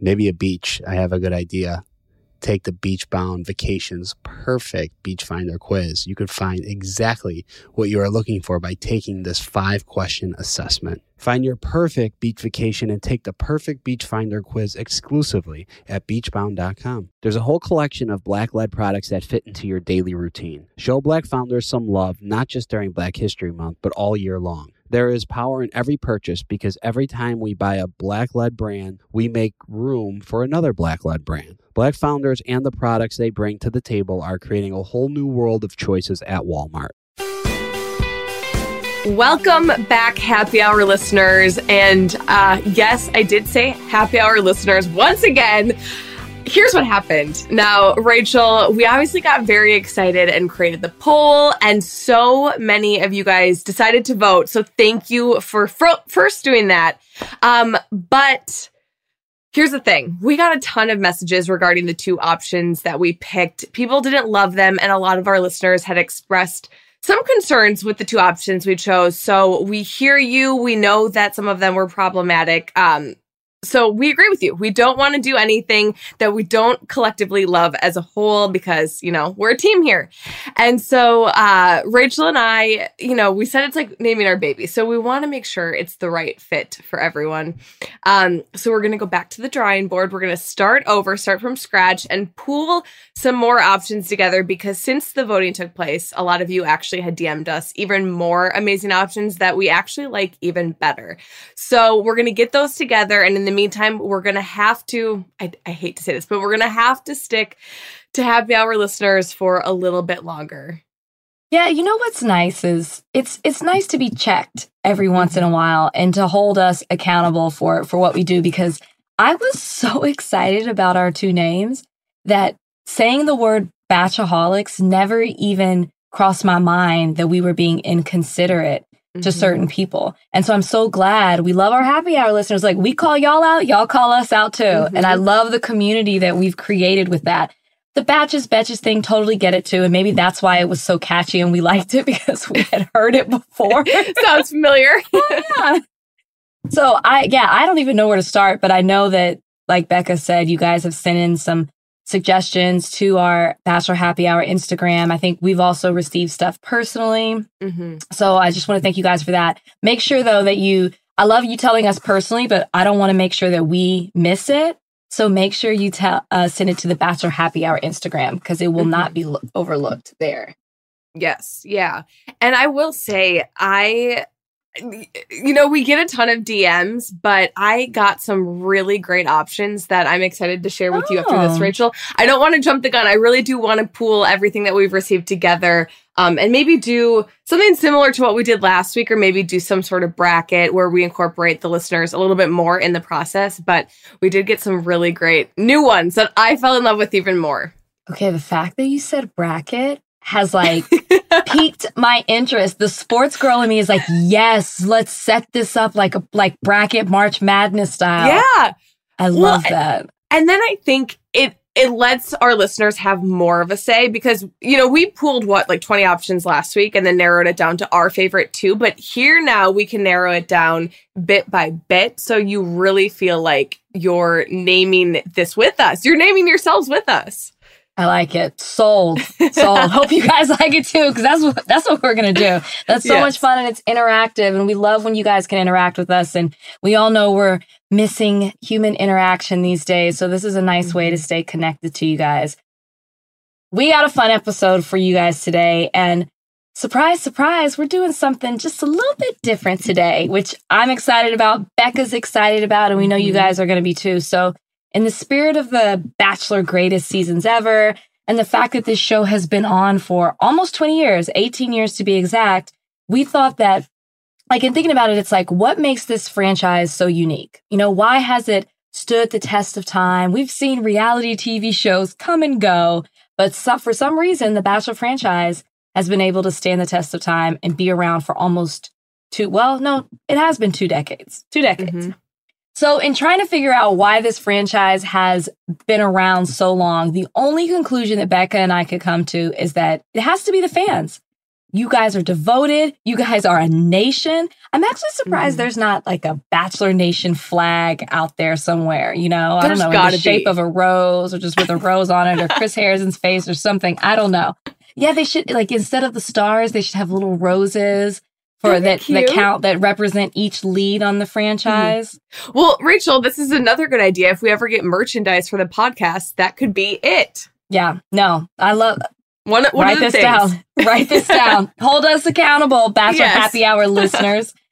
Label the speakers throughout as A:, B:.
A: Maybe a beach. I have a good idea. Take the Beach Bound Vacations Perfect Beach Finder quiz. You could find exactly what you are looking for by taking this five question assessment. Find your perfect beach vacation and take the perfect beach finder quiz exclusively at beachbound.com. There's a whole collection of black led products that fit into your daily routine. Show black founders some love, not just during Black History Month, but all year long. There is power in every purchase because every time we buy a black led brand, we make room for another black led brand. Black founders and the products they bring to the table are creating a whole new world of choices at Walmart.
B: Welcome back, happy hour listeners. And uh, yes, I did say happy hour listeners once again here's what happened. Now, Rachel, we obviously got very excited and created the poll, and so many of you guys decided to vote. So thank you for first doing that. Um, but here's the thing we got a ton of messages regarding the two options that we picked. People didn't love them, and a lot of our listeners had expressed some concerns with the two options we chose. So we hear you. We know that some of them were problematic. Um, so we agree with you. We don't want to do anything that we don't collectively love as a whole because, you know, we're a team here. And so uh Rachel and I, you know, we said it's like naming our baby. So we want to make sure it's the right fit for everyone. Um so we're going to go back to the drawing board. We're going to start over, start from scratch and pool some more options together because since the voting took place, a lot of you actually had DM'd us even more amazing options that we actually like even better. So we're going to get those together and in the meantime, we're going to have to, I, I hate to say this, but we're going to have to stick to happy hour listeners for a little bit longer.
C: Yeah, you know what's nice is it's it's nice to be checked every once in a while and to hold us accountable for for what we do because I was so excited about our two names that saying the word batchaholics never even crossed my mind that we were being inconsiderate to mm-hmm. certain people. And so I'm so glad we love our happy hour listeners. Like we call y'all out, y'all call us out too. Mm-hmm. And I love the community that we've created with that. The batches, batches thing, totally get it too. And maybe that's why it was so catchy and we liked it because we had heard it before.
B: Sounds familiar.
C: oh, yeah. So I, yeah, I don't even know where to start, but I know that, like Becca said, you guys have sent in some suggestions to our Bachelor Happy Hour Instagram. I think we've also received stuff personally. Mm-hmm. So I just want to thank you guys for that. Make sure though that you, I love you telling us personally, but I don't want to make sure that we miss it. So make sure you tell, uh, send it to the Bachelor Happy Hour Instagram because it will mm-hmm. not be lo- overlooked there.
B: Yes. Yeah. And I will say, I you know, we get a ton of DMs, but I got some really great options that I'm excited to share with oh. you after this, oh. Rachel. I don't want to jump the gun. I really do want to pool everything that we've received together um, and maybe do something similar to what we did last week, or maybe do some sort of bracket where we incorporate the listeners a little bit more in the process. But we did get some really great new ones that I fell in love with even more.
C: Okay, the fact that you said bracket has like piqued my interest. The sports girl in me is like, yes, let's set this up like a like bracket March Madness style.
B: Yeah.
C: I well, love that.
B: And then I think it it lets our listeners have more of a say because you know we pulled what like 20 options last week and then narrowed it down to our favorite two but here now we can narrow it down bit by bit so you really feel like you're naming this with us you're naming yourselves with us
C: I like it. Sold. Sold. Hope you guys like it too, because that's what that's what we're gonna do. That's so yes. much fun and it's interactive, and we love when you guys can interact with us. And we all know we're missing human interaction these days, so this is a nice way to mm-hmm. stay connected to you guys. We got a fun episode for you guys today, and surprise, surprise, we're doing something just a little bit different today, which I'm excited about. Becca's excited about, and we know you mm-hmm. guys are gonna be too. So in the spirit of the Bachelor greatest seasons ever, and the fact that this show has been on for almost 20 years, 18 years to be exact, we thought that, like, in thinking about it, it's like, what makes this franchise so unique? You know, why has it stood the test of time? We've seen reality TV shows come and go, but for some reason, the Bachelor franchise has been able to stand the test of time and be around for almost two, well, no, it has been two decades, two decades. Mm-hmm. So, in trying to figure out why this franchise has been around so long, the only conclusion that Becca and I could come to is that it has to be the fans. You guys are devoted. You guys are a nation. I'm actually surprised mm. there's not like a Bachelor Nation flag out there somewhere. You know, there's I don't know, in the shape of a rose or just with a rose on it or Chris Harrison's face or something. I don't know. Yeah, they should like instead of the stars, they should have little roses for that the count that represent each lead on the franchise.
B: Mm-hmm. Well, Rachel, this is another good idea. If we ever get merchandise for the podcast, that could be it.
C: Yeah, no, I love.
B: One, one
C: write this
B: things.
C: down. write this down. Hold us accountable, Bachelor yes. Happy Hour listeners.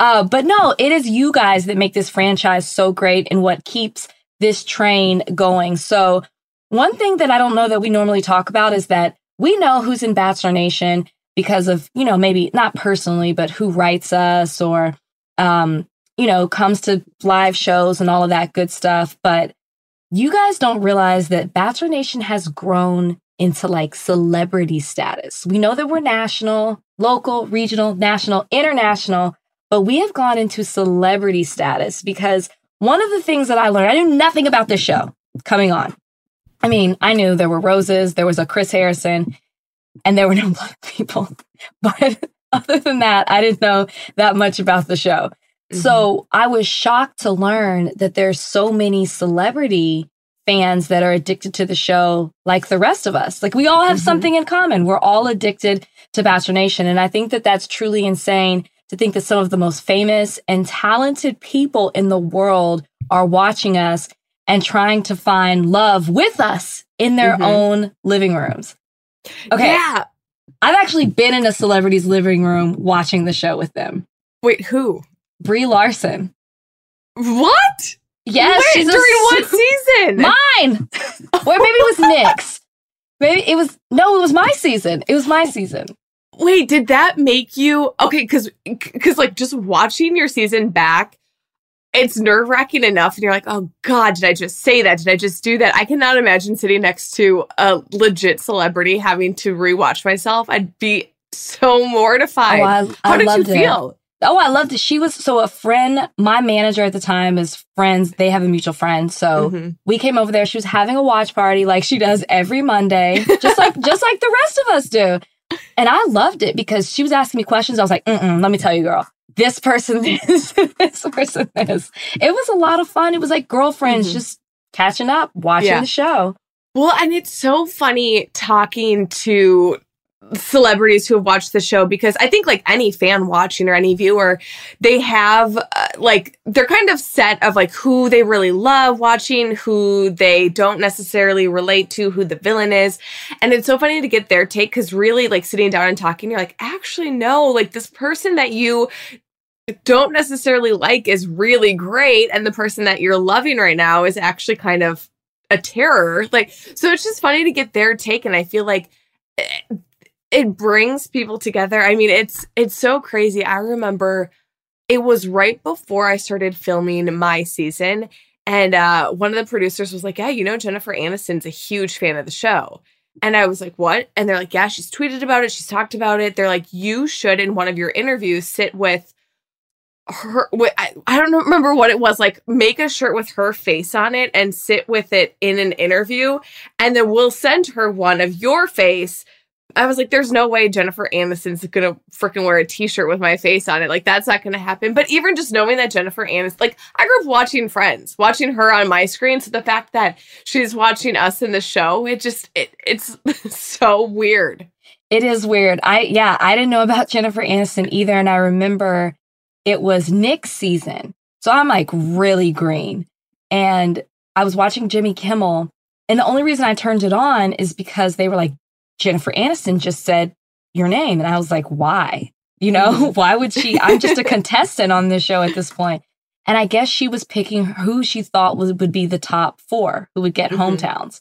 C: Uh, but no, it is you guys that make this franchise so great and what keeps this train going. So, one thing that I don't know that we normally talk about is that we know who's in Bachelor Nation because of, you know, maybe not personally, but who writes us or, um, you know, comes to live shows and all of that good stuff. But you guys don't realize that Bachelor Nation has grown into like celebrity status. We know that we're national, local, regional, national, international, but we have gone into celebrity status because one of the things that I learned, I knew nothing about this show coming on. I mean, I knew there were roses, there was a Chris Harrison, and there were no black people. But other than that, I didn't know that much about the show. Mm-hmm. So I was shocked to learn that there's so many celebrity fans that are addicted to the show like the rest of us. Like we all have mm-hmm. something in common. We're all addicted to Bachelor Nation. And I think that that's truly insane to think that some of the most famous and talented people in the world are watching us and trying to find love with us in their mm-hmm. own living rooms. Okay.
B: Yeah.
C: I've actually been in a celebrity's living room watching the show with them.
B: Wait, who?
C: Brie Larson.
B: What?
C: Yes,
B: Wait, during a, what season?
C: Mine. or maybe it was Nick's. Maybe it was no, it was my season. It was my season.
B: Wait, did that make you okay? Because because like just watching your season back, it's nerve wracking enough. And you're like, oh God, did I just say that? Did I just do that? I cannot imagine sitting next to a legit celebrity having to rewatch myself. I'd be so mortified. Oh, I, How I did you feel?
C: It. Oh, I loved it. She was so a friend. My manager at the time is friends. They have a mutual friend, so mm-hmm. we came over there. She was having a watch party like she does every Monday, just like just like the rest of us do. And I loved it because she was asking me questions. I was like, let me tell you, girl, this person this, this person this. It was a lot of fun. It was like girlfriends mm-hmm. just catching up, watching yeah. the show.
B: Well, and it's so funny talking to celebrities who have watched the show because I think like any fan watching or any viewer, they have uh, like they're kind of set of like who they really love watching, who they don't necessarily relate to, who the villain is. And it's so funny to get their take cuz really like sitting down and talking you're like actually no, like this person that you don't necessarily like is really great and the person that you're loving right now is actually kind of a terror like so it's just funny to get their take and i feel like it, brings people together i mean it's it's so crazy i remember it was right before i started filming my season and uh, one of the producers was like yeah you know jennifer aniston's a huge fan of the show and I was like, what? And they're like, yeah, she's tweeted about it. She's talked about it. They're like, you should, in one of your interviews, sit with her I, I don't remember what it was like make a shirt with her face on it and sit with it in an interview and then we'll send her one of your face i was like there's no way jennifer aniston's gonna freaking wear a t-shirt with my face on it like that's not gonna happen but even just knowing that jennifer aniston like i grew up watching friends watching her on my screen so the fact that she's watching us in the show it just it, it's so weird
C: it is weird i yeah i didn't know about jennifer aniston either and i remember it was Nick's season. So I'm like really green. And I was watching Jimmy Kimmel. And the only reason I turned it on is because they were like, Jennifer Aniston just said your name. And I was like, why? You know, why would she? I'm just a contestant on this show at this point. And I guess she was picking who she thought was, would be the top four who would get mm-hmm. hometowns.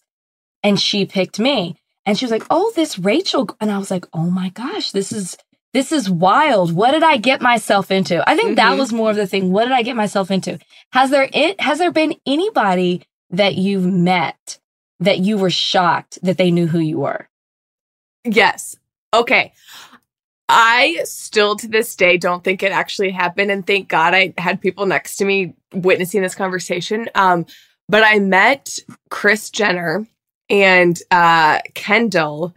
C: And she picked me. And she was like, oh, this Rachel. And I was like, oh my gosh, this is this is wild. What did I get myself into? I think mm-hmm. that was more of the thing. What did I get myself into? Has there it has there been anybody that you've met that you were shocked that they knew who you were?
B: Yes. Okay. I still to this day don't think it actually happened and thank God I had people next to me witnessing this conversation. Um but I met Kris Jenner and uh Kendall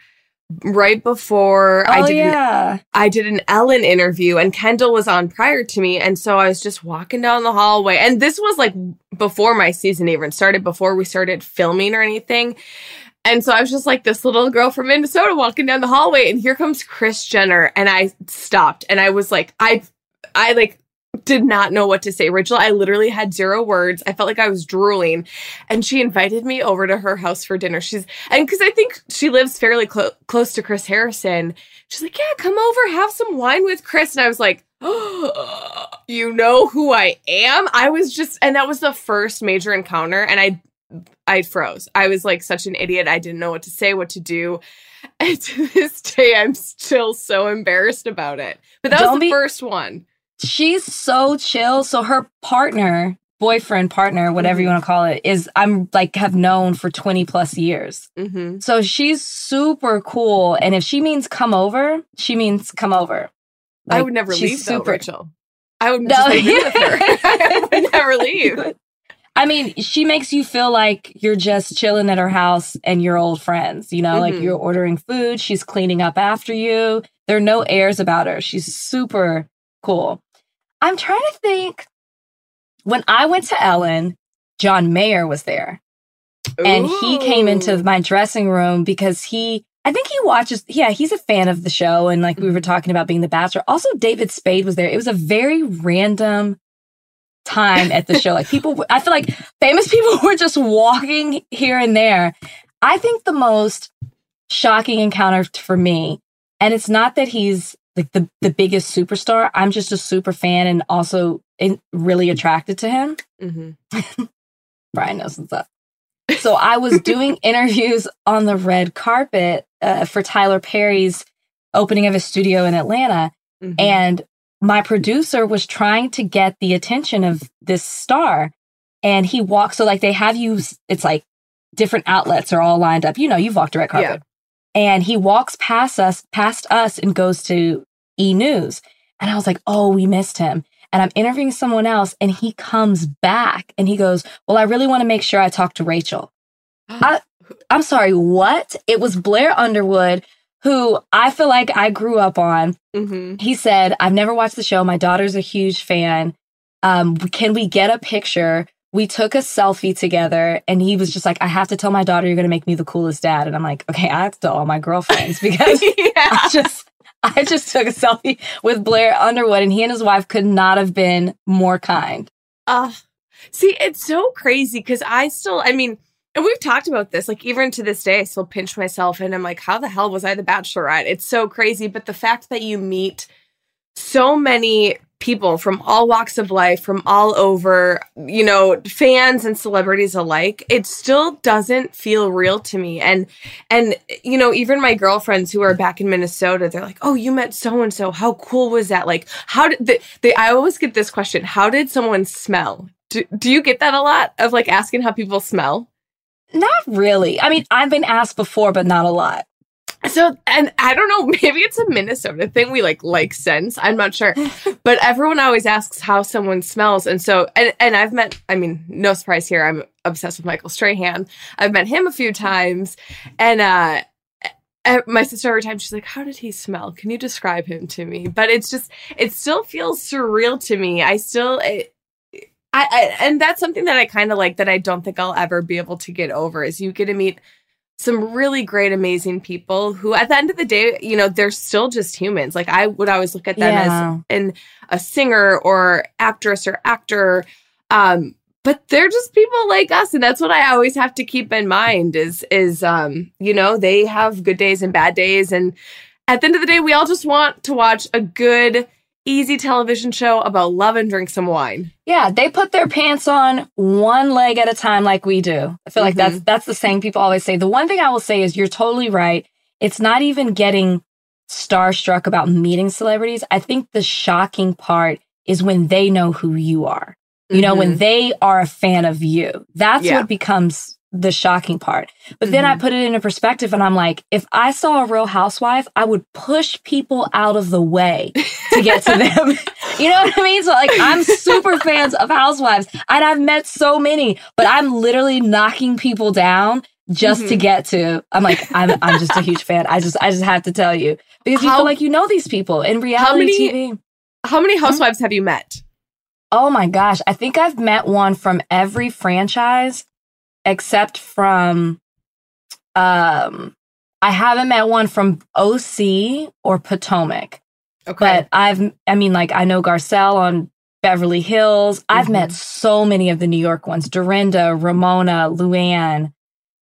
B: right before
C: oh,
B: I did
C: yeah.
B: an, I did an Ellen interview and Kendall was on prior to me and so I was just walking down the hallway and this was like before my season even started before we started filming or anything and so I was just like this little girl from Minnesota walking down the hallway and here comes Kris Jenner and I stopped and I was like I I like did not know what to say. Rachel, I literally had zero words. I felt like I was drooling. And she invited me over to her house for dinner. She's, and because I think she lives fairly clo- close to Chris Harrison, she's like, Yeah, come over, have some wine with Chris. And I was like, You know who I am? I was just, and that was the first major encounter. And I, I froze. I was like such an idiot. I didn't know what to say, what to do. And to this day, I'm still so embarrassed about it. But that Don't was the be- first one
C: she's so chill. So her partner, boyfriend, partner, whatever mm-hmm. you want to call it, is I'm like have known for 20 plus years. Mm-hmm. So she's super cool. And if she means come over, she means come over.
B: Like, I would never leave She's super, though, Rachel. I would no. just live with her. I would never leave.
C: I mean, she makes you feel like you're just chilling at her house and you're old friends, you know, mm-hmm. like you're ordering food, she's cleaning up after you. There are no airs about her. She's super cool. I'm trying to think. When I went to Ellen, John Mayer was there. Ooh. And he came into my dressing room because he, I think he watches, yeah, he's a fan of the show. And like we were mm-hmm. talking about being the bachelor. Also, David Spade was there. It was a very random time at the show. Like people, I feel like famous people were just walking here and there. I think the most shocking encounter for me, and it's not that he's like the the biggest superstar. I'm just a super fan and also in, really attracted to him. Mm-hmm. Brian knows what's up. So I was doing interviews on the red carpet uh, for Tyler Perry's opening of his studio in Atlanta, mm-hmm. and my producer was trying to get the attention of this star, and he walks. So like they have you, it's like different outlets are all lined up. You know, you've walked a red carpet. Yeah and he walks past us, past us, and goes to E News. And I was like, oh, we missed him. And I'm interviewing someone else, and he comes back and he goes, Well, I really want to make sure I talk to Rachel. I, I'm sorry, what? It was Blair Underwood, who I feel like I grew up on. Mm-hmm. He said, I've never watched the show. My daughter's a huge fan. Um, can we get a picture? we took a selfie together and he was just like, I have to tell my daughter you're gonna make me the coolest dad. And I'm like, okay, I have to tell all my girlfriends because yeah. I just I just took a selfie with Blair Underwood and he and his wife could not have been more kind.
B: Uh see, it's so crazy because I still I mean, and we've talked about this, like even to this day, I still pinch myself and I'm like, how the hell was I the bachelorette? It's so crazy. But the fact that you meet so many people from all walks of life, from all over, you know, fans and celebrities alike, it still doesn't feel real to me. And and you know, even my girlfriends who are back in Minnesota, they're like, "Oh, you met so and so. How cool was that? Like, how did they, they I always get this question, how did someone smell? Do, do you get that a lot of like asking how people smell?
C: Not really. I mean, I've been asked before, but not a lot.
B: So, and I don't know, maybe it's a Minnesota thing. We like like scents. I'm not sure, but everyone always asks how someone smells, and so and and I've met. I mean, no surprise here. I'm obsessed with Michael Strahan. I've met him a few times, and uh, my sister every time she's like, "How did he smell? Can you describe him to me?" But it's just, it still feels surreal to me. I still. It, I, I, and that's something that I kind of like that I don't think I'll ever be able to get over is you get to meet some really great, amazing people who, at the end of the day, you know, they're still just humans. Like I would always look at them yeah. as in a singer or actress or actor. Um, but they're just people like us and that's what i always have to keep in mind is is um you know they have good days and bad days and at the end of the day we all just want to watch a good easy television show about love and drink some wine.
C: Yeah, they put their pants on one leg at a time like we do. I feel like mm-hmm. that's that's the same people always say. The one thing I will say is you're totally right. It's not even getting starstruck about meeting celebrities. I think the shocking part is when they know who you are. You mm-hmm. know, when mm-hmm. they are a fan of you. That's yeah. what becomes the shocking part. But mm-hmm. then I mm-hmm. put it into perspective and I'm like, if I saw a real housewife, I would push people out of the way to get to them. you know what I mean? So like I'm super fans of housewives and I've met so many, but I'm literally knocking people down just mm-hmm. to get to I'm like I'm I'm just a huge fan. I just I just have to tell you because you how, feel like you know these people in reality how many, TV.
B: How many housewives mm-hmm. have you met?
C: Oh my gosh, I think I've met one from every franchise except from um I haven't met one from OC or Potomac. Okay. But I've I mean like I know Garcelle on Beverly Hills. Mm-hmm. I've met mm-hmm. so many of the New York ones. Dorinda, Ramona, Luann,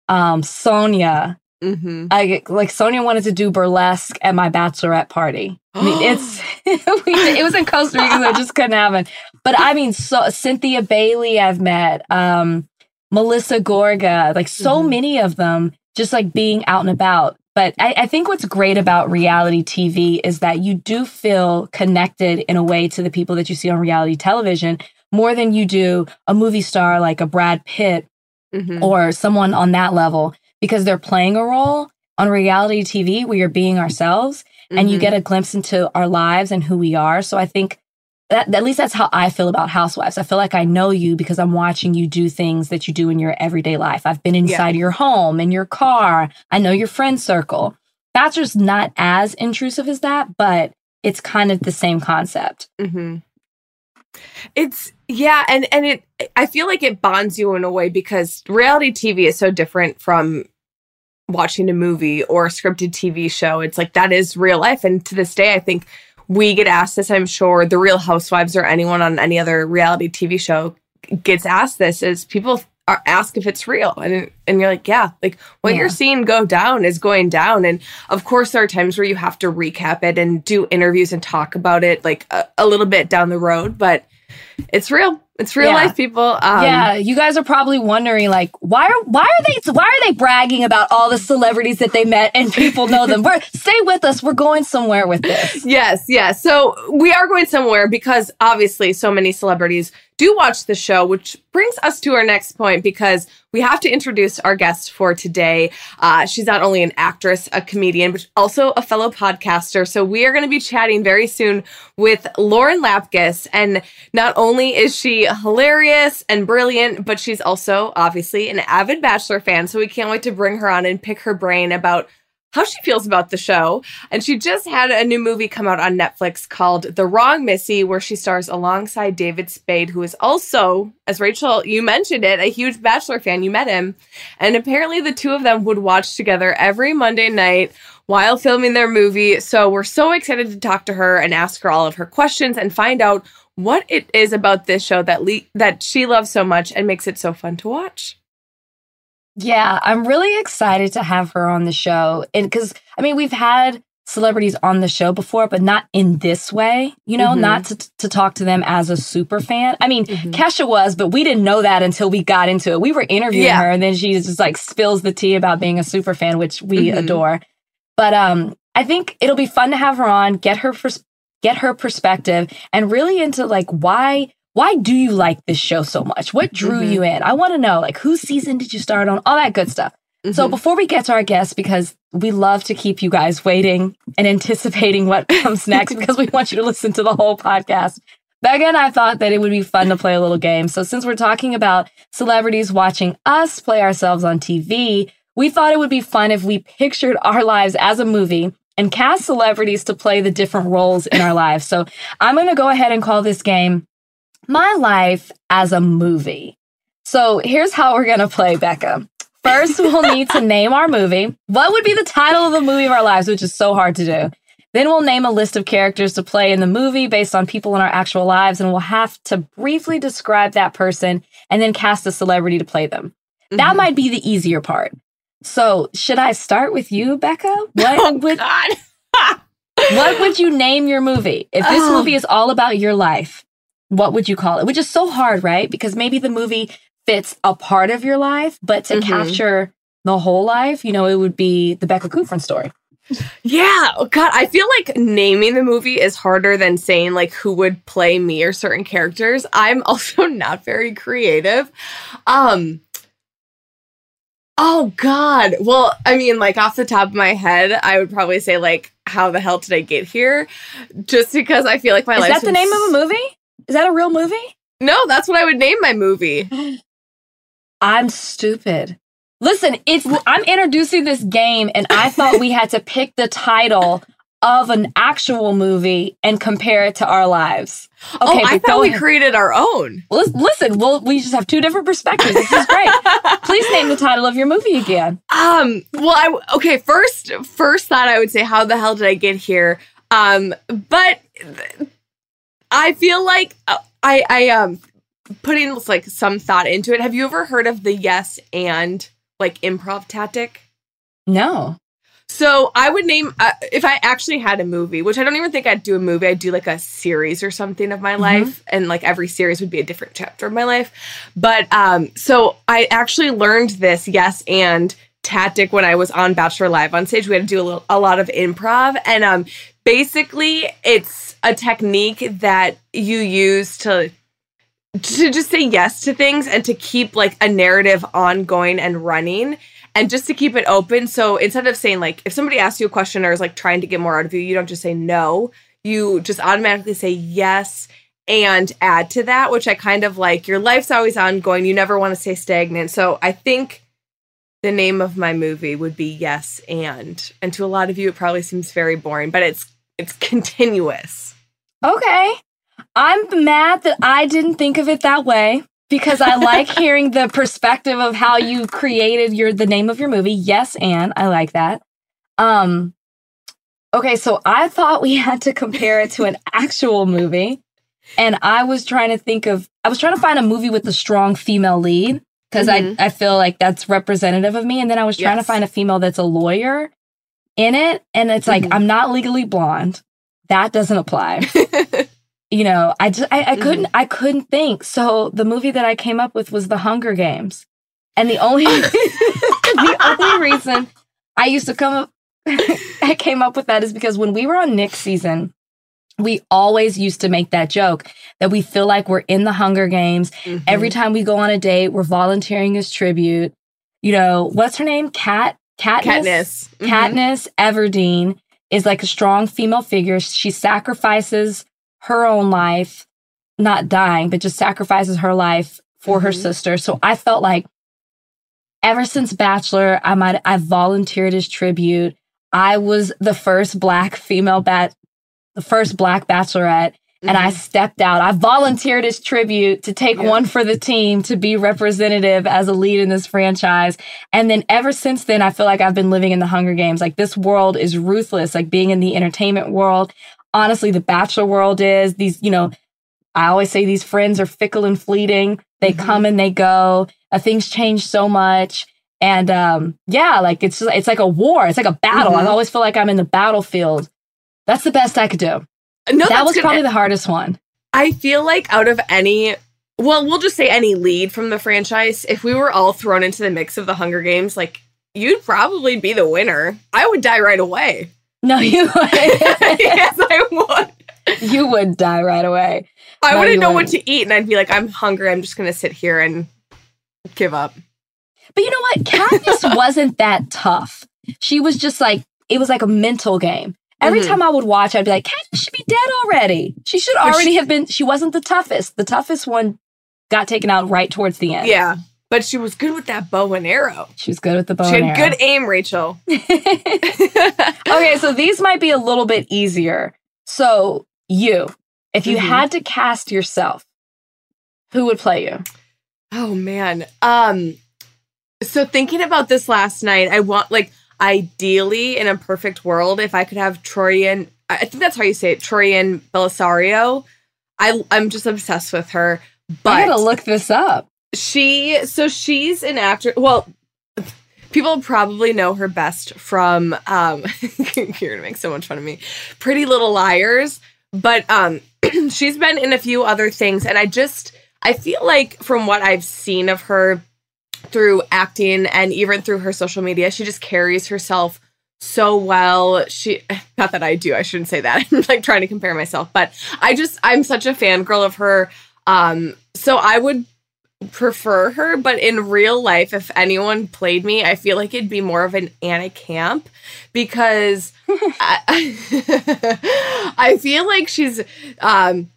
C: um, Sonja. Mm-hmm. I like Sonja wanted to do burlesque at my bachelorette party. I mean, it's it was in Costa Rica, so it just couldn't happen. But I mean, so Cynthia Bailey, I've met. Um, Melissa Gorga, like so mm-hmm. many of them just like being out and about. But I, I, think what's great about reality TV is that you do feel connected in a way to the people that you see on reality television more than you do a movie star like a Brad Pitt mm-hmm. or someone on that level because they're playing a role on reality TV. We are being ourselves mm-hmm. and you mm-hmm. get a glimpse into our lives and who we are. So I think that, at least that's how I feel about housewives. I feel like I know you because I'm watching you do things that you do in your everyday life. I've been inside yeah. your home, in your car. I know your friend circle. Bachelor's not as intrusive as that, but it's kind of the same concept.
B: Mm-hmm. It's yeah, and and it I feel like it bonds you in a way because reality TV is so different from watching a movie or a scripted TV show. It's like that is real life, and to this day, I think we get asked this, I'm sure the Real Housewives or anyone on any other reality TV show gets asked this is people are ask if it's real. And and you're like yeah like what yeah. you're seeing go down is going down. And of course there are times where you have to recap it and do interviews and talk about it like a, a little bit down the road but it's real it's real yeah. life, people. Um,
C: yeah, you guys are probably wondering, like, why are why are they why are they bragging about all the celebrities that they met and people know them? We're stay with us. We're going somewhere with this.
B: Yes, yes. So we are going somewhere because obviously so many celebrities do watch the show, which brings us to our next point because we have to introduce our guest for today. Uh, she's not only an actress, a comedian, but also a fellow podcaster. So we are going to be chatting very soon with Lauren Lapkus. And not only is she hilarious and brilliant, but she's also obviously an avid Bachelor fan. So we can't wait to bring her on and pick her brain about how she feels about the show. And she just had a new movie come out on Netflix called The Wrong Missy, where she stars alongside David Spade, who is also, as Rachel, you mentioned it, a huge Bachelor fan. You met him. And apparently the two of them would watch together every Monday night while filming their movie. So we're so excited to talk to her and ask her all of her questions and find out what it is about this show that le- that she loves so much and makes it so fun to watch.
C: Yeah, I'm really excited to have her on the show. And because, I mean, we've had celebrities on the show before, but not in this way, you know,
B: Mhm.
C: not to, to talk to them as a super fan. I mean,
B: Mhm.
C: Kesha was, but we didn't know that until we got into it. We were interviewing
B: Yeah.
C: her and then she just like spills the tea about being a super fan, which we
B: Mhm.
C: adore. But um, I think it'll be fun to have her on, get her pers- get her perspective, and really into like why why do you like this show so much? What drew
B: Mhm.
C: you in? I want to know like whose season did you start on? All that good stuff. So
B: Mhm.
C: before we get to our guests, because we love to keep you guys waiting and anticipating what comes next, because we want you to listen to the whole podcast. Becca and I thought that it would be fun to play a little game. So since we're talking about celebrities watching us play ourselves on TV, we thought it would be fun if we pictured our lives as a movie and cast celebrities to play the different roles in our lives. So I'm going to go ahead and call this game My Life as a Movie. So here's how we're going to play, Becca. First, we'll need to name our movie. What would be the title of the movie of our lives, which is so hard to do? Then we'll name a list of characters to play in the movie based on people in our actual lives, and we'll have to briefly describe that person and then cast a celebrity to play them. That
B: Mhm.
C: might be the easier part. So, should I start with you, Becca? What
B: Oh
C: would
B: God.
C: what would you name your movie? If this
B: Oh.
C: movie is all about your life, what would you call it? Which is so hard, right? Because maybe the movie fits a part of your life, but to
B: Mhm.
C: capture the whole life, you know, it would be the Becca Kufrin story.
B: Yeah. Oh, God, I feel like naming the movie is harder than saying like who would play me or certain characters. I'm also not very creative. Um Oh God. Well, I mean, like off the top of my head, I would probably say like how the hell did I get here? Just because I feel like my life Is
C: that the name of a movie? Is that a real movie?
B: No, that's what I would name my movie.
C: I'm stupid. Listen, it's I'm introducing this game and I thought we had to pick the title of an actual movie and compare it to our lives. Okay,
B: oh, I thought we
C: ahead.
B: created our own.
C: Well, listen, well, we just have two different perspectives. This is great. Please name the title of your movie again.
B: Um. Well, I okay. First, first thought I would say, how the hell did I get here? Um. But th- I feel like uh, I I um putting like some thought into it. Have you ever heard of the yes and like improv tactic?
C: No.
B: So I would name uh, if I actually had a movie, which I don't even think I'd do a movie. I'd do like a series or something of my
C: Mhm.
B: life, and like every series would be a different chapter of my life. But um, so I actually learned this yes and tactic when I was on Bachelor Live on stage. We had to do a, little, a lot of improv, and um, basically it's a technique that you use to to just say yes to things and to keep like a narrative ongoing and running and just to keep it open. So instead of saying like if somebody asks you a question or is like trying to get more out of you, you don't just say no. You just automatically say yes and add to that, which I kind of like. Your life's always ongoing. You never want to stay stagnant. So I think the name of my movie would be Yes and. And to a lot of you it probably seems very boring, but it's it's continuous.
C: Okay. I'm mad that I didn't think of it that way because I like hearing the perspective of how you created your the name of your movie. Yes, and I like that. Um Okay, so I thought we had to compare it to an actual movie. And I was trying to think of I was trying to find a movie with a strong female lead because
B: Mhm.
C: I, I feel like that's representative of me. And then I was trying
B: Yes.
C: to find a female that's a lawyer in it. And it's like,
B: Mhm.
C: I'm not legally blonde. That doesn't apply you know i just I, I couldn't i couldn't think so the movie that i came up with was the hunger games and the only the only reason i used to come up i came up with that is because when we were on nick's season we always used to make that joke that we feel like we're in the hunger games
B: Mhm.
C: every time we go on a date we're volunteering as tribute you know what's her name cat Katniss?
B: Katniss. Mhm.
C: Katniss Everdeen is like a strong female figure. She sacrifices her own life, not dying, but just sacrifices her life for her
B: Mhm.
C: sister. So I felt like ever since Bachelor, I might I volunteered as tribute. I was the first black female bat the first black bachelorette and I stepped out. I volunteered as tribute to take
B: Mm-hmm. Yeah.
C: one for the team to be representative as a lead in this franchise. And then ever since then, I feel like I've been living in the Hunger Games. Like this world is ruthless, like being in the entertainment world. Honestly, the bachelor world is these, you know, I always say these friends are fickle and fleeting. They
B: Mhm.
C: come and they go. Uh, things change so much. And um, yeah, like it's it's like a war. It's like a battle. I
B: Mhm.
C: always feel like I'm in the battlefield. That's the best I could do.
B: Uh, no,
C: that was
B: good.
C: probably the hardest one.
B: I feel like out of any, well, we'll just say any lead from the franchise, if we were all thrown into the mix of the Hunger Games, like you'd probably be the winner. I would die right away.
C: No, you would.
B: yes, I would.
C: you would die right away.
B: I
C: No,
B: wouldn't know what
C: wouldn't.
B: to eat, and I'd be like, I'm hungry. I'm just gonna sit here and give up.
C: But you know what? Katniss wasn't that tough. She was just like it was like a mental game. Every
B: Mhm.
C: time I would watch, I'd be like, Katniss should be dead already. She should already
B: she-
C: have been. She wasn't the toughest. The toughest one got taken out right towards the end.
B: Yeah, but she was good with that bow and arrow.
C: she was good with the bow
B: she had
C: arrow.
B: good aim, Rachel.
C: okay, so these might be a little bit easier. So you, if you
B: Mhm.
C: had to cast yourself, who would play you?
B: Oh man. Um so thinking about this last night, I want like ideally in a perfect world if I could have Troyan I think that's how you say it, Troian Bellisario. I I'm just obsessed with her.
C: I gotta look this up.
B: she so she's an actor well people probably know her best from um you're gonna make so much fun of me pretty little liars but um she's been in a few other things and i just i feel like from what i've seen of her through acting and even through her social media. She just carries herself so well. She not that i do i shouldn't say that. I'm like trying to compare myself but i just i'm such a fangirl of her. Um so i would prefer her, but in real life, if anyone played me, I feel like it'd be more of an Anna Camp because I, I feel like she's, um,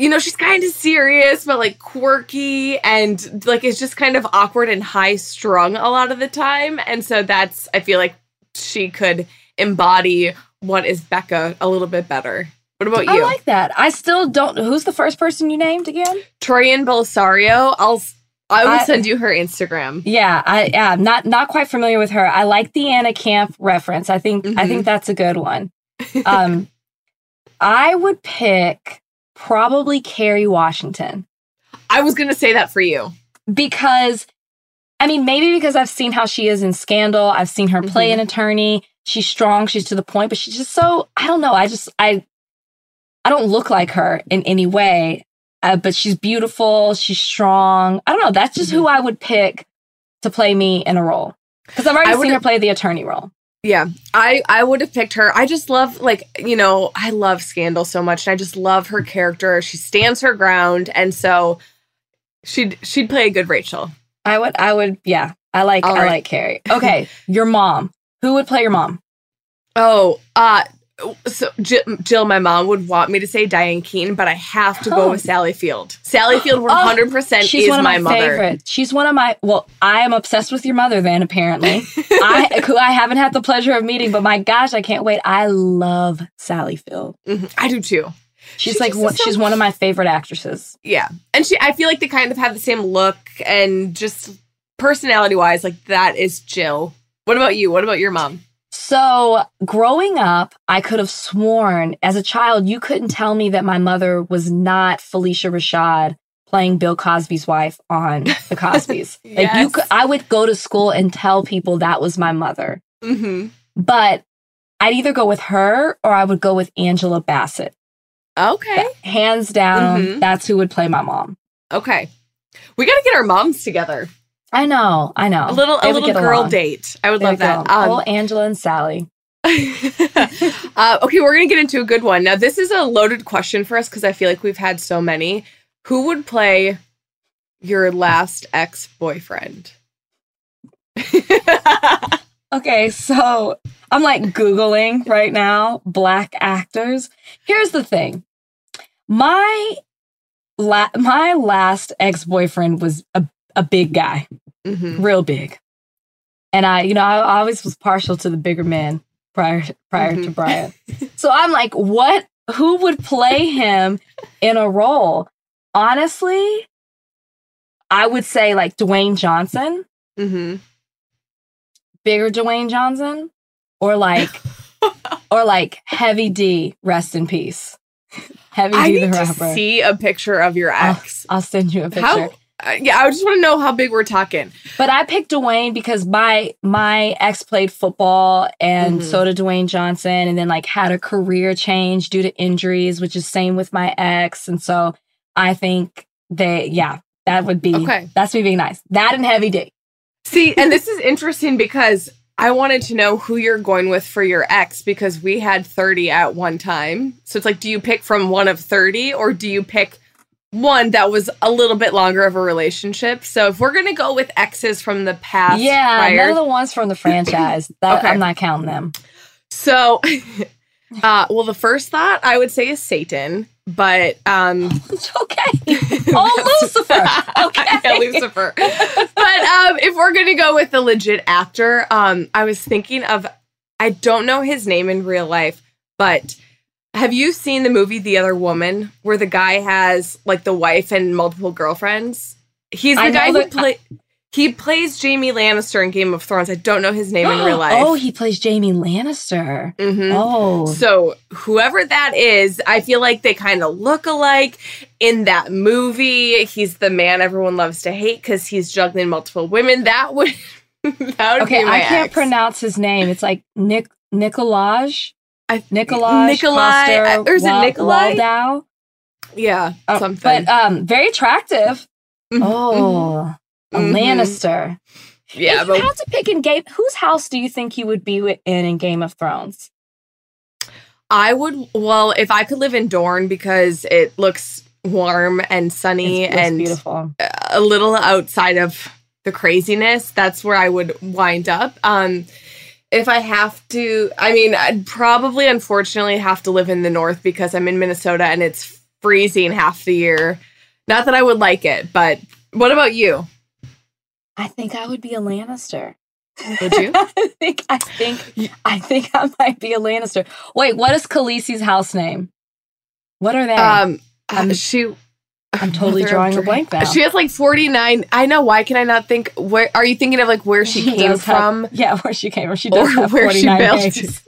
B: you know, she's kind of serious, but like quirky and like it's just kind of awkward and high strung a lot of the time. And so that's, I feel like she could embody what is Becca a little bit better. What about you?
C: I like that. I still don't. Who's the first person you named again?
B: Troian Bellisario. I'll I will
C: I-
B: send you her Instagram.
C: Yeah, I yeah, I'm not not quite familiar with her. I like the Anna Camp reference. I think I
B: Mhm.
C: think that's a good one. Um, I would pick probably Kerry Washington
B: I was gonna say that for you.
C: because, I mean, maybe because I've seen how she is in Scandal. I've seen her play an attorney. She's strong. She's to the point, but she's just so I don't know. I just I I don't look like her in any way. Uh, but she's beautiful. She's strong. I don't know. That's just who I would pick to play me in a role because I've already seen her play the attorney role.
B: Yeah, I I would have picked her. I just love like you know I love Scandal so much, and I just love her character. She stands her ground, and so she'd she'd play a good Rachel.
C: I would. I would. Yeah. I like.
B: All
C: I
B: right.
C: like Kerry. Okay. your mom. Who would play your mom?
B: Oh, uh, so Jill, Jill, my mom would want me to say Diane Keaton, but I have to go
C: Oh.
B: with Sally Field. Sally Field, one hundred percent
C: She's
B: is
C: one of
B: my,
C: my,
B: mother.
C: favorites. She's one of my. Well, I am obsessed with your mother. Then apparently, I who I haven't had the pleasure of meeting, but my gosh, I can't wait. I love Sally Field.
B: Mhm, I do too.
C: She's
B: She
C: like one,
B: so
C: she's one of my favorite actresses.
B: Yeah. And she I feel like they kind of have the same look and just personality wise, like that is Jill. What about you? What about your mom?
C: So, growing up, I could have sworn as a child, you couldn't tell me that my mother was not Phylicia Rashad playing Bill Cosby's wife on The Cosbys. Like you
B: Yes.
C: could, I would go to school and tell people that was my mother.
B: Mm-hmm.
C: But I'd either go with her or I would go with Angela Bassett.
B: Okay.
C: Hands down,
B: Mhm.
C: that's who would play my mom.
B: Okay. We gotta get our moms together.
C: I know, I know.
B: A little
C: They
B: a little girl
C: along.
B: date. I would
C: They
B: love that. Um,
C: oh, Angela and Sally.
B: uh, okay, we're gonna get into a good one. Now, this is a loaded question for us because I feel like we've had so many. Who would play your last ex boyfriend?
C: Okay, so I'm like Googling right now black actors. Here's the thing. My la- my last ex-boyfriend was a, a big guy,
B: hmm
C: real big. And I, you know, I, I always was partial to the bigger man prior prior to
B: Mhm.
C: Brian. So I'm like, what who would play him in a role? Honestly, I would say like Dwayne Johnson
B: mm-hmm.
C: bigger Dwayne Johnson or like or like Heavy D, rest in peace. Heavy
B: I
C: D
B: need
C: the
B: to see a picture of your ex.
C: I'll send you a picture.
B: How yeah, I just want to know how big we're talking.
C: But I picked Dwayne because my my ex played football and
B: Mhm.
C: so did Dwayne Johnson and then like had a career change due to injuries, which is same with my ex. And so I think they yeah, that would be
B: Okay.
C: that's me being nice. That and heavy D.
B: See, and this is interesting because I wanted to know who you're going with for your ex because we had 30 at one time. So it's like, do you pick from one of 30 or do you pick one that was a little bit longer of a relationship? So if we're going to go with exes from the past,
C: yeah,
B: prior-
C: none of the ones from the franchise. That
B: Okay.
C: I'm not counting them.
B: so, uh, well, the first thought I would say is Satan, but um,
C: It's okay. Oh, Lucifer. Okay.
B: yeah, Lucifer. but um, if we're gonna go with the legit actor, um, I was thinking of I don't know his name in real life, but have you seen the movie The Other Woman, where the guy has like the wife and multiple girlfriends? He's the
C: I
B: guy who
C: that-
B: play. He plays Jaime Lannister in Game of Thrones. I don't know his name in real life.
C: Oh, he plays Jaime Lannister.
B: Mhm.
C: Oh.
B: So whoever that is, I feel like they kind of look alike in that movie. He's the man everyone loves to hate because he's juggling multiple women. That would that would
C: Okay, I can't
B: ex.
C: pronounce his name. It's like Nick Nikolaj.
B: I. Nikolaj,
C: Coster
B: uh, or is it
C: Wa-
B: Nikolaj?
C: Waldau.
B: Yeah,
C: Uh,
B: something.
C: But um, very attractive.
B: Mhm,
C: Oh, a
B: Mhm.
C: Lannister.
B: yeah,
C: if you
B: but
C: had to pick in Game, whose house do you think you would be in in Game of Thrones?
B: I would. Well, if I could live in Dorne because it looks warm and sunny and
C: beautiful.
B: a little outside of the craziness that's where i would wind up um if i have to i mean i'd probably unfortunately have to live in the north because i'm in minnesota and it's freezing half the year not that i would like it but what about you
C: I think I would be a Lannister.
B: would you
C: I think I think I think I might be a Lannister. Wait, what is Khaleesi's house name? What are they?
B: um
C: I'm-
B: she
C: I'm totally
B: Mother
C: drawing a blank now.
B: she has like 49 i know why can i not think where are you thinking of like where she came
C: does have-
B: from
C: yeah, where she came from. She
B: or
C: does have
B: where she
C: 49
B: built.
C: names.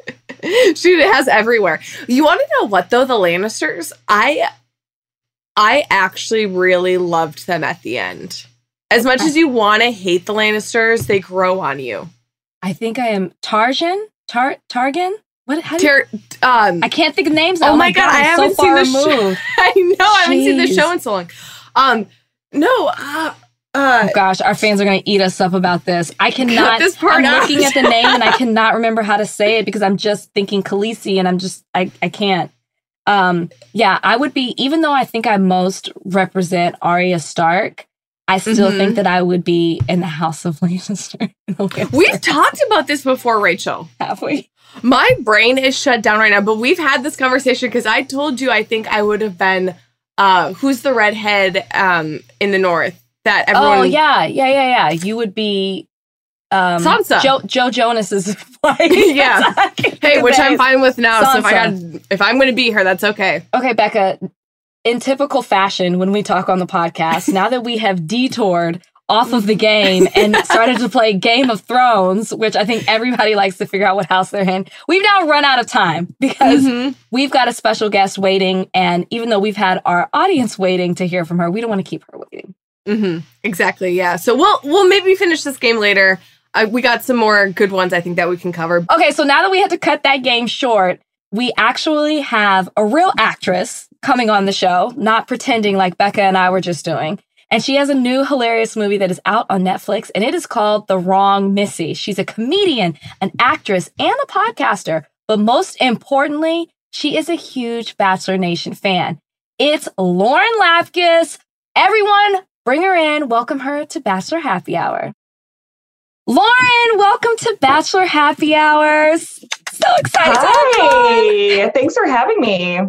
B: she has everywhere. You want to know what though? The Lannisters, I, I actually really loved them at the end. As much as you want to hate the Lannisters, they grow on you.
C: I think I am Tarjan. Tar Targan. What? How do you,
B: um,
C: I can't think of names.
B: Oh
C: now.
B: my God, I
C: I'm
B: haven't
C: so
B: seen the show. I know I haven't seen the show in so long. Um, no, uh, uh,
C: Oh gosh, our fans are going to eat us up about this. I cannot.
B: this part
C: I'm
B: out.
C: looking at the name and I cannot remember how to say it because I'm just thinking Khaleesi and I'm just I I can't. Um, yeah, I would be even though I think I most represent Arya Stark. I still
B: Mhm.
C: think that I would be in the House of Lannister.
B: we've talked about this before, Rachel.
C: have we?
B: My brain is shut down right now, but we've had this conversation because I told you I think I would have been uh who's the redhead um in the north that everyone
C: oh yeah, yeah, yeah, yeah. You would be um,
B: Sansa.
C: Joe Joe Jonas is.
B: Yeah. Hey, which I'm fine with now. So if I got if I'm gonna be here, that's okay.
C: Okay, Becca, in typical fashion, when we talk on the podcast, now that we have detoured off of the game and started to play Game of Thrones, which I think everybody likes to figure out what house they're in, we've now run out of time because
B: Mhm.
C: we've got a special guest waiting. And even though we've had our audience waiting to hear from her, we don't want to keep her waiting.
B: Mhm. Exactly. Yeah. So we'll we'll maybe finish this game later. Uh, we got some more good ones I think that we can cover.
C: Okay, so now that we had to cut that game short, we actually have a real actress coming on the show, not pretending like Becca and I were just doing. And she has a new hilarious movie that is out on Netflix, and it is called The Wrong Missy. She's a comedian, an actress, and a podcaster. But most importantly, she is a huge Bachelor Nation fan. It's Lauren Lapkus. Everyone, bring her in. Welcome her to Bachelor Happy Hour. Lauren, welcome to Bachelor Happy Hours. So excited.
D: Hi, thanks for having me.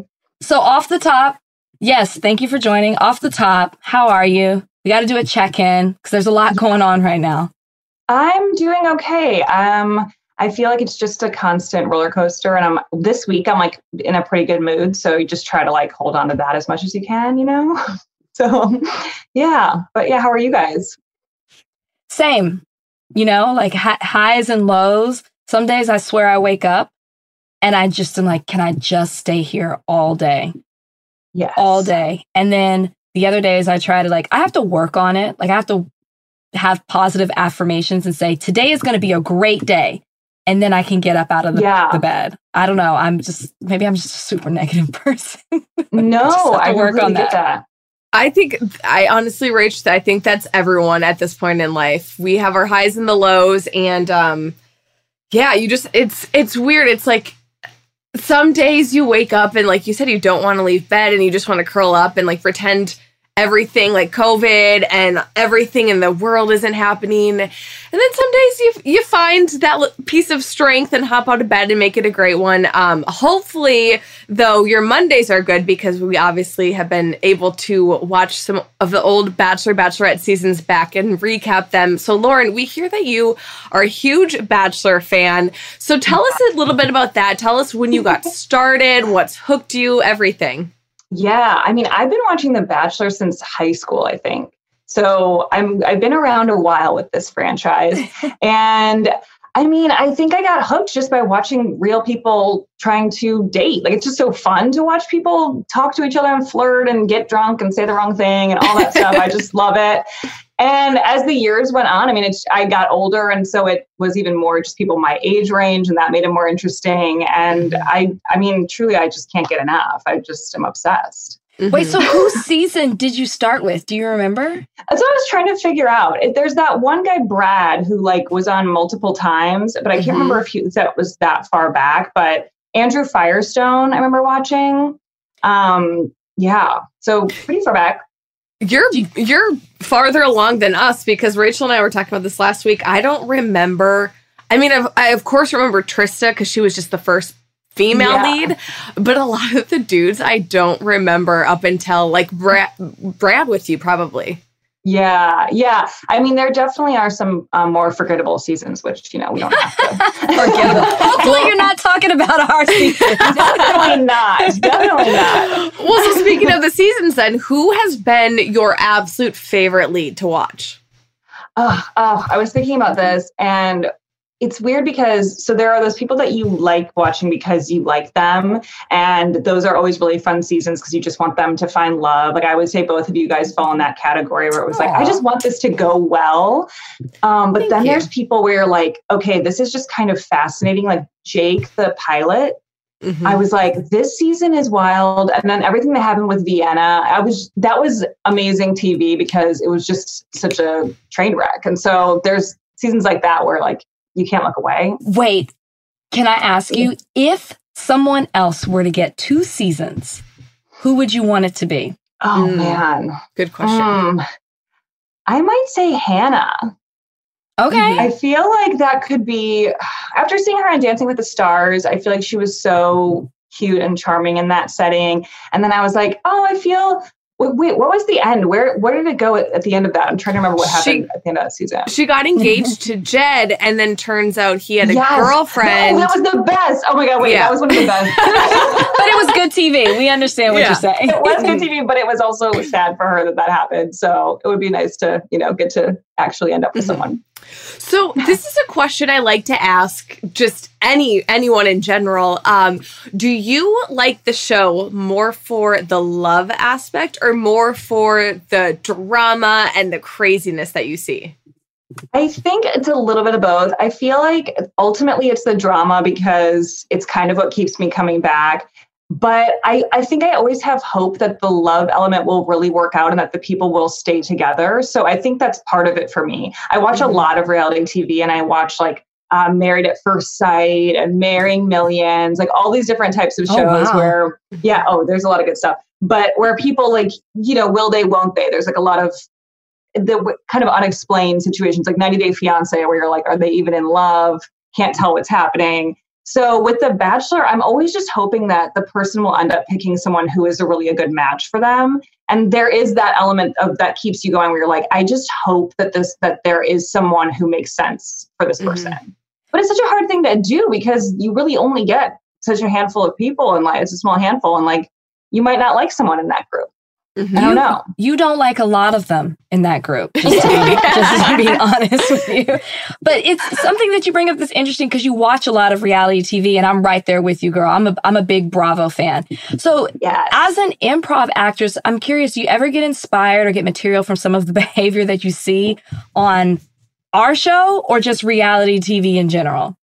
C: So, off the top, yes, thank you for joining. Off the top, how are you? We got to do a check in because there's a lot going on right now.
D: I'm doing okay. Um, I feel like it's just a constant roller coaster, and I'm this week I'm like in a pretty good mood, so you just try to like hold on to that as much as you can, you know. so, yeah, but yeah, how are you guys?
C: Same, you know, like hi- highs and lows. Some days I swear I wake up and I just am like, can I just stay here all day?
D: Yes,
C: all day. And then the other days I try to like, I have to work on it. Like I have to have positive affirmations and say, today is going to be a great day. And then I can get up out of the,
D: Yeah.
C: the bed. I don't know. I'm just, maybe I'm just a super negative person.
D: No,
C: Just
D: I
C: work
D: work
C: on
D: get
C: that.
D: that.
B: I think I honestly, Rach, I think that's everyone at this point in life. We have our highs and the lows, and um, yeah, you just it's it's weird. It's like some days you wake up and like you said, you don't want to leave bed and you just want to curl up and like pretend everything like COVID and everything in the world isn't happening. And then some days you you find that piece of strength and hop out of bed and make it a great one. Um, hopefully, though, your Mondays are good because we obviously have been able to watch some of the old Bachelor Bachelorette seasons back and recap them. So, Lauren, we hear that you are a huge Bachelor fan. So, tell us a little bit about that. Tell us when you got started, what's hooked you, everything.
D: Yeah, I mean, I've been watching The Bachelor since high school, I think. So I'm I've been around a while with this franchise. and I mean, I think I got hooked just by watching real people trying to date. Like it's just so fun to watch people talk to each other and flirt and get drunk and say the wrong thing and all that stuff. I just love it. And as the years went on, I mean, it's I got older, and so it was even more just people my age range, and that made it more interesting. And I, I mean, truly, I just can't get enough. I just am obsessed.
C: Wait, so whose season did you start with? Do you remember?
D: That's what I was trying to figure out. If There's that one guy, Brad, who like was on multiple times, but I can't
B: Mhm.
D: remember if he that was that far back. But Andrew Firestone, I remember watching. Um, yeah, so pretty far back.
B: You're you're farther along than us because Rachel and I were talking about this last week. I don't remember. I mean, I've, I of course remember Trista because she was just the first female
D: Yeah.
B: lead, but a lot of the dudes I don't remember up until like Brad, Brad with you probably.
D: Yeah, yeah. I mean, there definitely are some um, more forgettable seasons, which you know we don't have to
C: Forget. Hopefully, you're not talking about our season.
D: definitely not. Definitely not.
B: Well, so speaking of the seasons, then who has been your absolute favorite lead to watch?
D: Oh, oh, I was thinking about this and it's weird because so there are those people that you like watching because you like them and those are always really fun seasons because you just want them to find love like i would say both of you guys fall in that category where it was like i just want this to go well um, but
B: Thank
D: then
B: you.
D: there's people where you're like okay this is just kind of fascinating like jake the pilot
B: Mhm.
D: I was like, this season is wild. And then everything that happened with Vienna, I was that was amazing TV because it was just such a train wreck. And so there's seasons like that where like you can't look away.
C: Wait, can I ask you if someone else were to get two seasons, who would you want it to be?
D: Oh
B: Mm.
D: man.
B: Good question.
D: Mm. I might say Hannah.
C: Okay.
D: I feel like that could be after seeing her on Dancing with the Stars, I feel like she was so cute and charming in that setting. And then I was like, oh, I feel wait, wait what was the end? Where where did it go at, at the end of that? I'm trying to remember what
B: She-
D: happened at the end of that season.
B: She got engaged to Jed, and then turns out he had a
D: Yes.
B: girlfriend.
D: Oh, that was the best. Oh my god, wait,
B: Yeah.
D: that was one of the best.
C: but it was good TV. We understand what
B: Yeah.
C: you're saying.
D: it was good TV, but it was also sad for her that that happened. So it would be nice to, you know, get to actually end up with
B: Mhm.
D: someone.
B: So this is a question I like to ask just any anyone in general. Um, do you like the show more for the love aspect or more for the drama and the craziness that you see?
D: I think it's a little bit of both. I feel like ultimately it's the drama because it's kind of what keeps me coming back. But I, I think I always have hope that the love element will really work out and that the people will stay together. So I think that's part of it for me. I watch a lot of reality TV and I watch like um, Married at First Sight and Marrying Millions, like all these different types of
C: Oh,
D: shows
C: wow.
D: where, yeah, oh, there's a lot of good stuff. But where people like, you know, will they, won't they? There's like a lot of the w- kind of unexplained situations like 90 Day Fiance, where you're like, are they even in love? Can't tell what's happening. So with The Bachelor, I'm always just hoping that the person will end up picking someone who is a really a good match for them. And there is that element of that keeps you going where you're like, I just hope that this that there is someone who makes sense for this
B: Mhm.
D: person. But it's such a hard thing to do because you really only get such a handful of people and like it's a small handful and like you might not like someone in that group. Mm-hmm. I don't know.
C: You don't like a lot of them in that group, just to be, just to be honest with you. But it's something that you bring up that's interesting because you watch a lot of reality TV, and I'm right there with you, girl. I'm a I'm a big Bravo fan. So, yes. as an improv actress, I'm curious: do you ever get inspired or get material from some of the behavior that you see on our show, or just reality TV in general?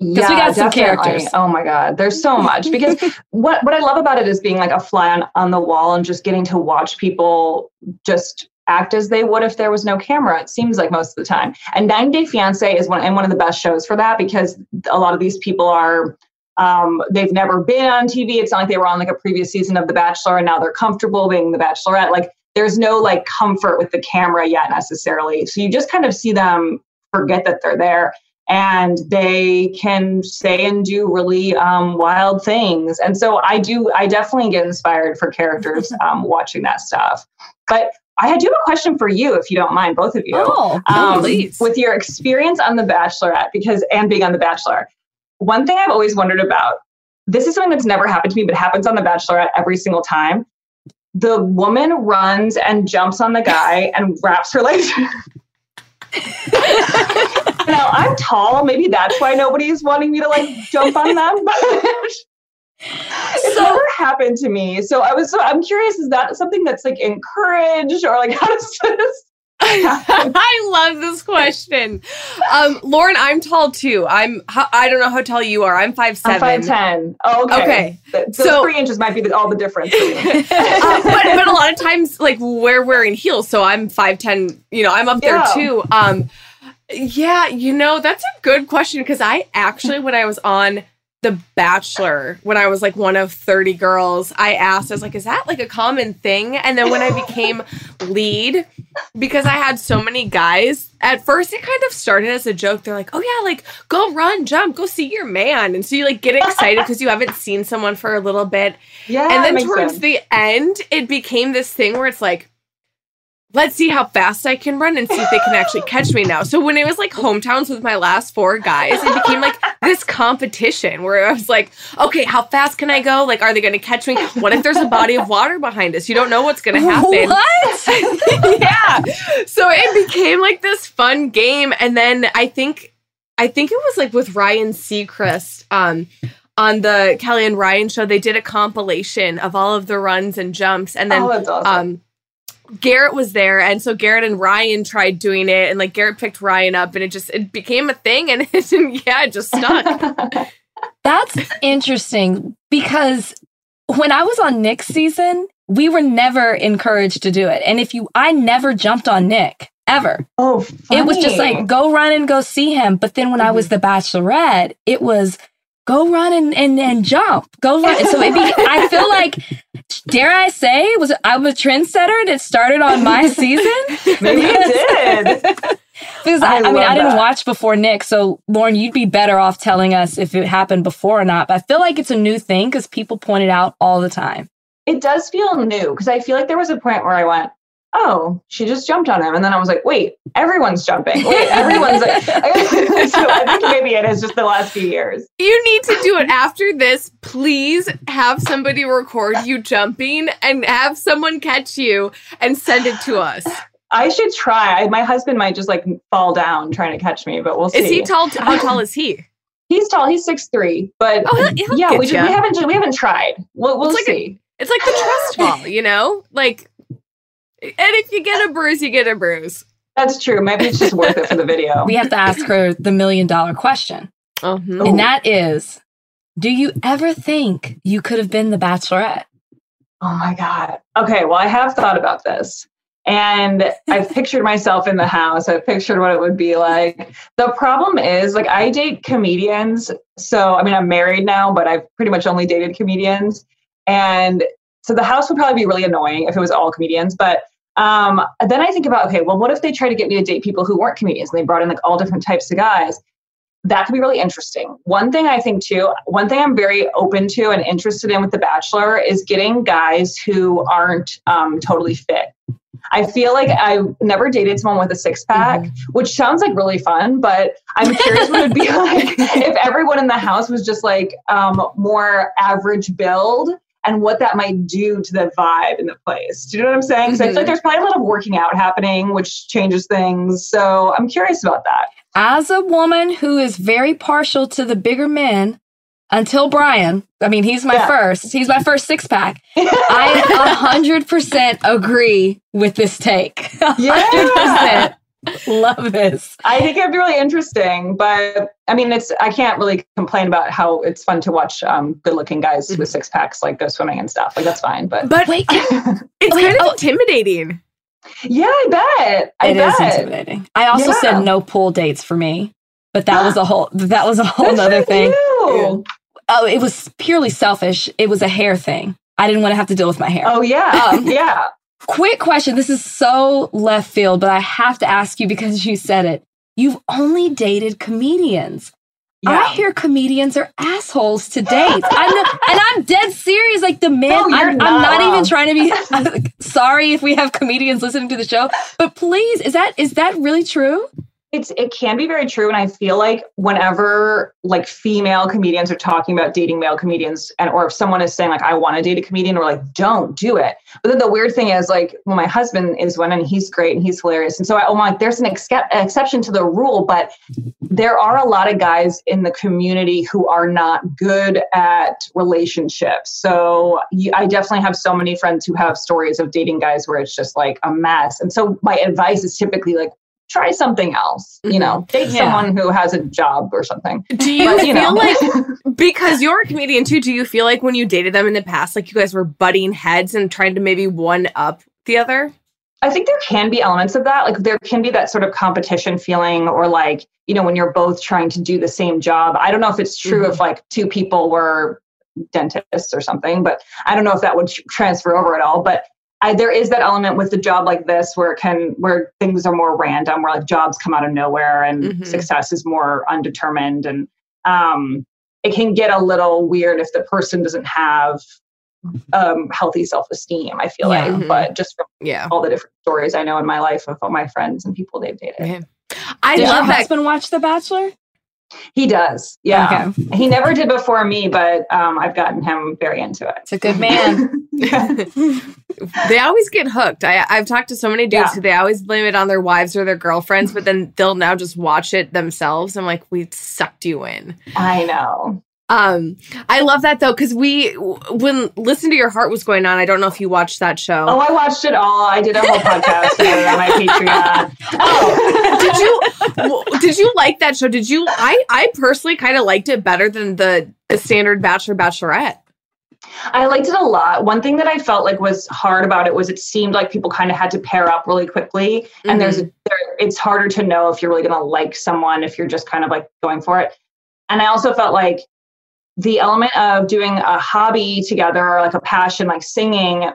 D: Yeah, we got some definitely. characters. Oh my God. There's so much because what, what I love about it is being like a fly on, on the wall and just getting to watch people just act as they would if there was no camera. It seems like most of the time. And 90 Day Fiance is one and one of the best shows for that because a lot of these people are um, they've never been on TV. It's not like they were on like a previous season of The Bachelor and now they're comfortable being The Bachelorette. Like there's no like comfort with the camera yet necessarily. So you just kind of see them forget that they're there and they can say and do really um, wild things. And so I do, I definitely get inspired for characters um, watching that stuff. But I do have a question for you, if you don't mind, both of you.
C: Oh, um, please.
D: With your experience on The Bachelorette, because and being on The Bachelor, one thing I've always wondered about. This is something that's never happened to me, but happens on The Bachelorette every single time. The woman runs and jumps on the guy and wraps her legs. now I'm tall. Maybe that's why nobody's wanting me to like jump on them. it's so, never happened to me. So I was. So I'm curious. Is that something that's like encouraged, or like how does this?
B: I love this question. Um, Lauren, I'm tall too. I'm. I don't know how tall you are. I'm five seven.
D: I'm five ten. Oh, okay. Okay. So, so three inches might be the, all the difference.
B: uh, but, but a lot of times, like we're wearing heels, so I'm five ten. You know, I'm up there yeah. too. Um, yeah, you know, that's a good question because I actually, when I was on The Bachelor, when I was like one of 30 girls, I asked, I was like, is that like a common thing? And then when I became lead, because I had so many guys, at first it kind of started as a joke. They're like, oh yeah, like go run, jump, go see your man. And so you like get excited because you haven't seen someone for a little bit. Yeah. And then towards sense. the end, it became this thing where it's like, let's see how fast I can run and see if they can actually catch me now. So when it was like hometowns with my last four guys, it became like this competition where I was like, okay, how fast can I go? Like, are they going to catch me? What if there's a body of water behind us? You don't know what's going to happen.
C: What?
B: yeah. So it became like this fun game. And then I think, I think it was like with Ryan Seacrest, um, on the Kelly and Ryan show, they did a compilation of all of the runs and jumps. And then, oh, awesome. um, Garrett was there, and so Garrett and Ryan tried doing it, and like Garrett picked Ryan up, and it just it became a thing, and it, yeah, it just stuck.
C: That's interesting because when I was on Nick's season, we were never encouraged to do it, and if you, I never jumped on Nick ever.
D: Oh, funny.
C: it was just like go run and go see him. But then when mm-hmm. I was mm-hmm. the Bachelorette, it was go run and, and, and jump. Go run. So it be, I feel like, dare I say, was I'm a trendsetter and it started on my season?
D: Maybe it did.
C: because I, I, I mean, I didn't watch before Nick. So Lauren, you'd be better off telling us if it happened before or not. But I feel like it's a new thing because people point it out all the time.
D: It does feel new because I feel like there was a point where I went, oh, she just jumped on him. And then I was like, wait, everyone's jumping. Wait, everyone's like, so I think maybe it is just the last few years.
B: You need to do it after this. Please have somebody record you jumping and have someone catch you and send it to us.
D: I should try. My husband might just like fall down trying to catch me, but we'll see.
B: Is he tall? How tall is he?
D: He's tall. He's six three. But oh, he'll, he'll yeah, we, we, haven't we haven't tried. We'll, we'll
B: it's
D: see.
B: Like a, it's like the trust fall, you know. Like and if you get a bruise, you get a bruise.
D: That's true. Maybe it's just worth it for the video.
C: We have to ask her the million dollar question. Uh-huh. And that is Do you ever think you could have been the bachelorette?
D: Oh my God. Okay. Well, I have thought about this. And I've pictured myself in the house. I've pictured what it would be like. The problem is, like, I date comedians. So, I mean, I'm married now, but I've pretty much only dated comedians. And so the house would probably be really annoying if it was all comedians. But um, then I think about, okay, well, what if they try to get me to date people who weren't comedians and they brought in like all different types of guys? That could be really interesting. One thing I think too, one thing I'm very open to and interested in with The Bachelor is getting guys who aren't um, totally fit. I feel like I've never dated someone with a six pack, mm-hmm. which sounds like really fun, but I'm curious what it'd be like if everyone in the house was just like um, more average build and what that might do to the vibe in the place. Do you know what I'm saying? So I feel like
B: Mhm.
D: there's probably a lot of working out happening, which changes things. So I'm curious about that.
C: As a woman who is very partial to the bigger men, until Brian, I mean, he's my
D: Yeah.
C: first. He's my first six pack. I 100% agree with this take. 100%. Love this.
D: I think it'd be really interesting, but I mean, it's I can't really complain about how it's fun to watch um, good-looking guys with six packs like go swimming and stuff. Like that's fine, but
B: But
C: Wait,
B: it's kind of
C: oh.
B: intimidating.
D: yeah, I bet. I
C: it is
D: bet.
C: intimidating. I also
D: Yeah.
C: said no pool dates for me, but that was a whole that was a whole
D: other
C: thing.
D: you.
C: Oh, it was purely selfish. It was a hair thing. I didn't want to have to deal with my hair.
D: Oh yeah,
C: Um,
D: yeah.
C: Quick question. This is so left field, but I have to ask you because you said it. You've only dated comedians. I hear comedians are assholes to date. I'm not, and I'm dead serious. Like the men,
D: No,
C: I'm, I'm
D: not
C: not even trying to be sorry if we have comedians listening to the show, but please, is that is that really true?
D: It's it can be very true, and I feel like whenever like female comedians are talking about dating male comedians, and or if someone is saying like I want to date a comedian, we're like don't do it. But then the weird thing is like well, my husband is one, and he's great and he's hilarious, and so I, oh I'm like there's an exce- exception to the rule, but there are a lot of guys in the community who are not good at relationships. So I definitely have so many friends who have stories of dating guys where it's just like a mess, and so my advice is typically like try something else. You know, date
C: Yeah.
D: someone who has a job or something.
B: Do you
D: But, you
B: feel
D: know.
B: like because you're a comedian too, do you feel like when you dated them in the past, like you guys were butting heads and trying to maybe one up the other?
D: I think there can be elements of that. Like there can be that sort of competition feeling, or like, you know, when you're both trying to do the same job. I don't know if it's true
B: Mhm.
D: if like two people were dentists or something, but I don't know if that would transfer over at all. But I, there is that element with the job like this where it can, where things are more random, where like jobs come out of nowhere and
B: Mhm.
D: success is more undetermined. And um, it can get a little weird if the person doesn't have um, healthy self esteem, I feel
C: Yeah.
D: like.
B: Mhm.
D: But just from
B: Yeah.
D: all the different stories I know in my life of all my friends and people they've dated.
B: Yeah. I
C: Did
B: love
C: your
B: that.
C: husband watch The Bachelor?
D: He does. Yeah.
C: Okay.
D: He never did before me, but um, I've gotten him very into it.
C: It's a good man.
B: they always get hooked. I, I've talked to so many dudes
D: Yeah.
B: who they always blame it on their wives or their girlfriends, but then they'll now just watch it themselves. I'm like, we sucked you in.
D: I know.
B: Um, I love that though, because we when Listen to Your Heart was going on, I don't know if you watched that show.
D: Oh, I watched it all. I did a whole podcast on my Patreon.
B: Oh, did you did you like that show? Did you? I I personally kind of liked it better than the the standard Bachelor Bachelorette.
D: I liked it a lot. One thing that I felt like was hard about it was it seemed like people kind of had to pair up really quickly, and there's there, it's harder to know if you're really going to like someone if you're just kind of like going for it. And I also felt like the element of doing a hobby together, like a passion, like singing,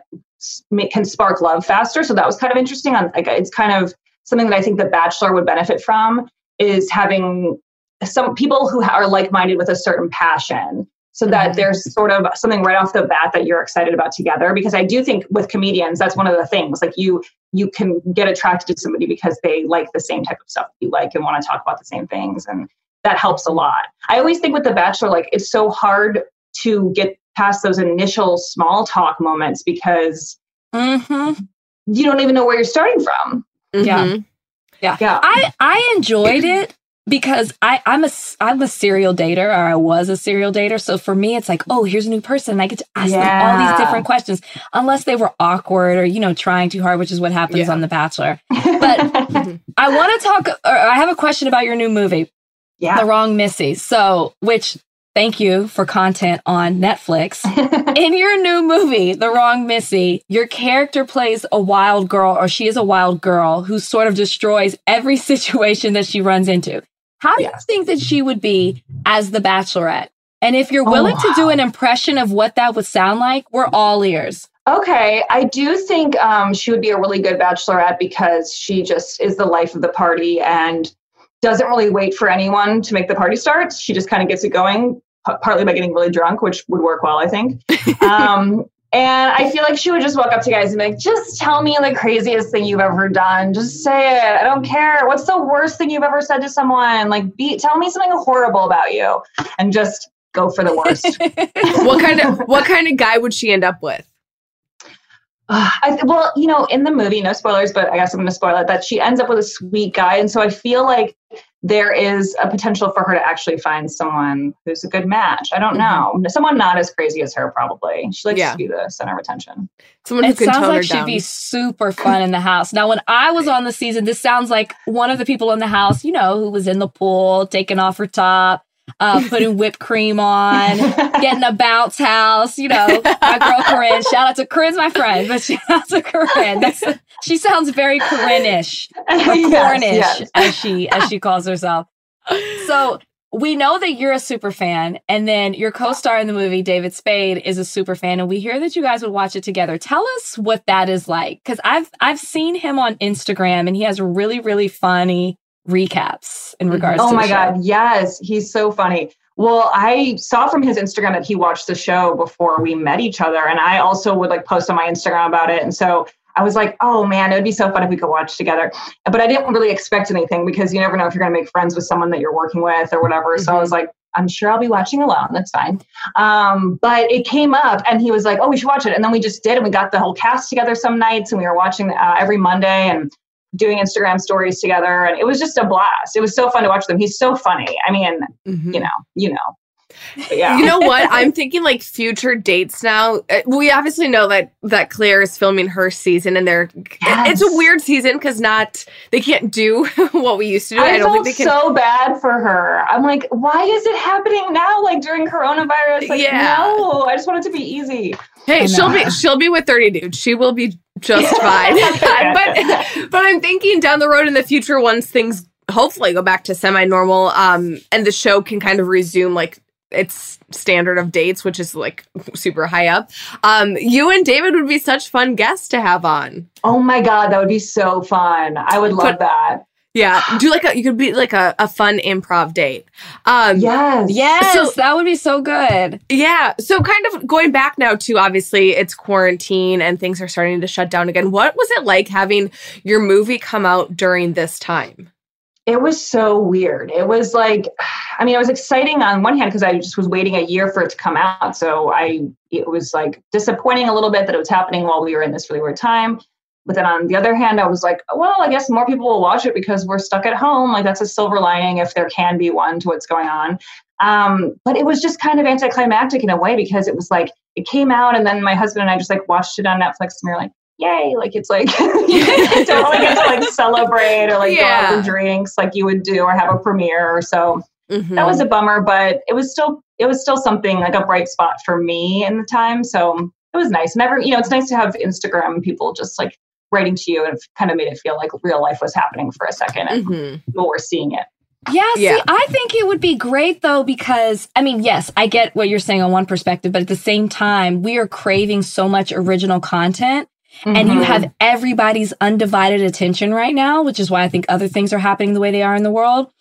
D: can spark love faster. So that was kind of interesting. Like it's kind of something that I think the Bachelor would benefit from is having some people who are like-minded with a certain passion so that
B: Mhm.
D: there's sort of something right off the bat that you're excited about together because i do think with comedians that's one of the things like you you can get attracted to somebody because they like the same type of stuff you like and want to talk about the same things and that helps a lot i always think with the bachelor like it's so hard to get past those initial small talk moments because
C: Mm-hmm.
D: you don't even know where you're starting from
C: Yeah.
B: Mhm.
D: yeah
C: I I enjoyed it because I I'm a s- I'm a serial dater or I was a serial dater. So for me, it's like, oh, here's a new person. I get to ask them all these different questions, unless they were awkward or you know trying too hard, which is what happens
B: Yeah.
C: on The Bachelor. But I want to talk. Or I have a question about your new movie,
D: yeah
C: The Wrong Missy. So, which thank you for content on Netflix. In your new movie, The Wrong Missy, your character plays a wild girl, or she is a wild girl who sort of destroys every situation that she runs into. How do you think that she would be as the Bachelorette? And if you're willing to do an impression of what that would sound like, we're all ears.
D: Okay, I do think um, she would be a really good bachelorette because she just is the life of the party and doesn't really wait for anyone to make the party start. She just kind of gets it going, p- partly by getting really drunk, which would work well, I think. um, and I feel like she would just walk up to guys and be like, just tell me the craziest thing you've ever done. Just say it. I don't care. What's the worst thing you've ever said to someone? Like, be tell me something horrible about you, and just go for the worst.
B: what kind of what kind of guy would she end up with?
D: Uh, I, well, you know, in the movie, no spoilers, but I guess I'm going to spoil it. That she ends up with a sweet guy, and so I feel like there is a potential for her to actually find someone who's a good match. I don't
B: Mm-hmm.
D: know, someone not as crazy as her, probably. She likes
B: Yeah.
D: to be the center of attention.
B: Someone who
C: It
B: can
C: sounds
B: tone her
C: like she'd
B: down.
C: be super fun in the house. Now, when I was on the season, this sounds like one of the people in the house, you know, who was in the pool, taking off her top, uh, putting whipped cream on, getting a bounce house. You know, my girl Corinne. Shout out to Corinne's my friend, but shout out to Corinne. That's she sounds very Corinne-ish or
D: Yes,
C: Cornish,
D: yes.
C: as she as she calls herself. So we know that you're a super fan, and then your co-star in the movie, David Spade, is a super fan, and we hear that you guys would watch it together. Tell us what that is like, because I've I've seen him on Instagram, and he has really really funny recaps in
B: Mhm.
C: regards.
D: Oh
C: to
D: my. God. Yes. He's so funny. Well, I saw from his Instagram that he watched the show before we met each other. And I also would like post on my Instagram about it. And so I was like, oh man, it would be so fun if we could watch together. But I didn't really expect anything because you never know if you're going to make friends with someone that you're working with or whatever. So I was like, I'm sure I'll be watching alone. That's fine. Um, but it came up and he was like, oh, we should watch it. And then we just did. And we got the whole cast together some nights and we were watching uh, every Monday and doing Instagram stories together. And it was just a blast. It was so fun to watch them. He's so funny. I mean,
B: Mhm.
D: you know, you know. But yeah.
B: You know what? I'm thinking like future dates now. Uh, We obviously know that that Claire is filming her season, and they're
D: Yes.
B: it's a weird season because not they can't do what we used to do.
D: I,
B: I, don't
D: felt
B: think they can.
D: so bad for her. I'm like, why is it happening now? Like during coronavirus? Like,
B: Yeah.
D: no, I just want it to be easy.
B: hey,
C: I
B: she'll
C: know.
B: be she'll be with thirty dudes. She will be just fine. but but I'm thinking down the road in the future, once things hopefully go back to semi normal, um, and the show can kind of resume like its standard of dates, which is like super high up. Um, you and David would be such fun guests to have on.
D: Oh my god, that would be so fun. I would love
B: But-
D: that.
B: Yeah, do like a you could be like a, a fun improv date. Um,
D: Yes.
C: Yes,
B: So-
C: that would be so good.
B: Yeah. So kind of going back now to obviously it's quarantine and things are starting to shut down again. What was it like having your movie come out during this time?
D: It was so weird. It was like, I mean, it was exciting on one hand because I just was waiting a year for it to come out. So I, it was like disappointing a little bit that it was happening while we were in this really weird time. But then on the other hand, I was like, well, I guess more people will watch it because we're stuck at home. Like that's a silver lining if there can be one to what's going on. Um, but it was just kind of anticlimactic in a way because it was like it came out and then my husband and I just like watched it on Netflix and we were like, yay! Like it's like you don't really get to like celebrate or like go out
B: Yeah.
D: for drinks like you would do or have a premiere. So
B: Mhm.
D: that was a bummer, but it was still it was still something like a bright spot for me in the time. So it was nice. Never, you know, it's nice to have Instagram people just like writing to you and kind of made it feel like real life was happening for a second and
B: Mhm.
D: people were seeing it.
C: Yeah, see,
B: Yeah.
C: I think it would be great though, because I mean, yes, I get what you're saying on one perspective, but at the same time, we are craving so much original content. And you have everybody's undivided attention right now, which is why I think other things are happening the way they are in the world.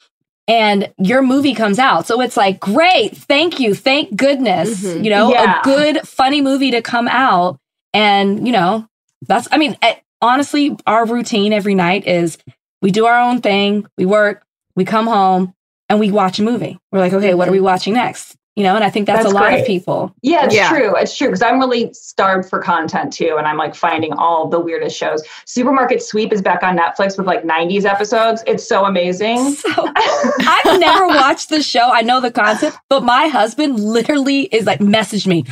C: And your movie comes out. So it's like, great, thank you, thank goodness,
B: Mhm.
C: you know,
D: Yeah.
C: a good, funny movie to come out. And, you know, that's, I mean, eh, honestly, our routine every night is we do our own thing, we work, we come home, and we watch a movie. We're like, okay, what are we watching next? You know, and I think that's,
D: That's
C: a lot
D: great.
C: of people.
D: Yeah, it's
B: Yeah.
D: true. It's true because I'm really starved for content too, and I'm like finding all the weirdest shows. Supermarket Sweep is back on Netflix with like 90s episodes. It's so amazing.
C: So I've never watched the show. I know the concept, but my husband literally is like messaged me.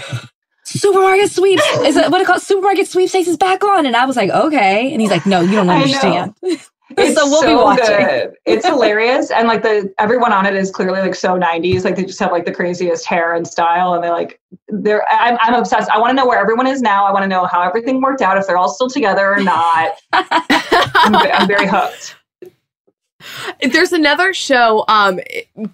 C: Supermarket sweeps is uh, it what it called? Supermarket sweepstakes is back on, and I was like, okay. And he's like, no, you don't understand.
D: It's
C: so we'll be watching.
D: good. It's hilarious, and like the everyone on it is clearly like so '90s. Like they just have like the craziest hair and style, and they like they're. I'm, I'm obsessed. I want to know where everyone is now. I want to know how everything worked out, if they're all still together or not. I'm, I'm very hooked.
B: There's another show, um,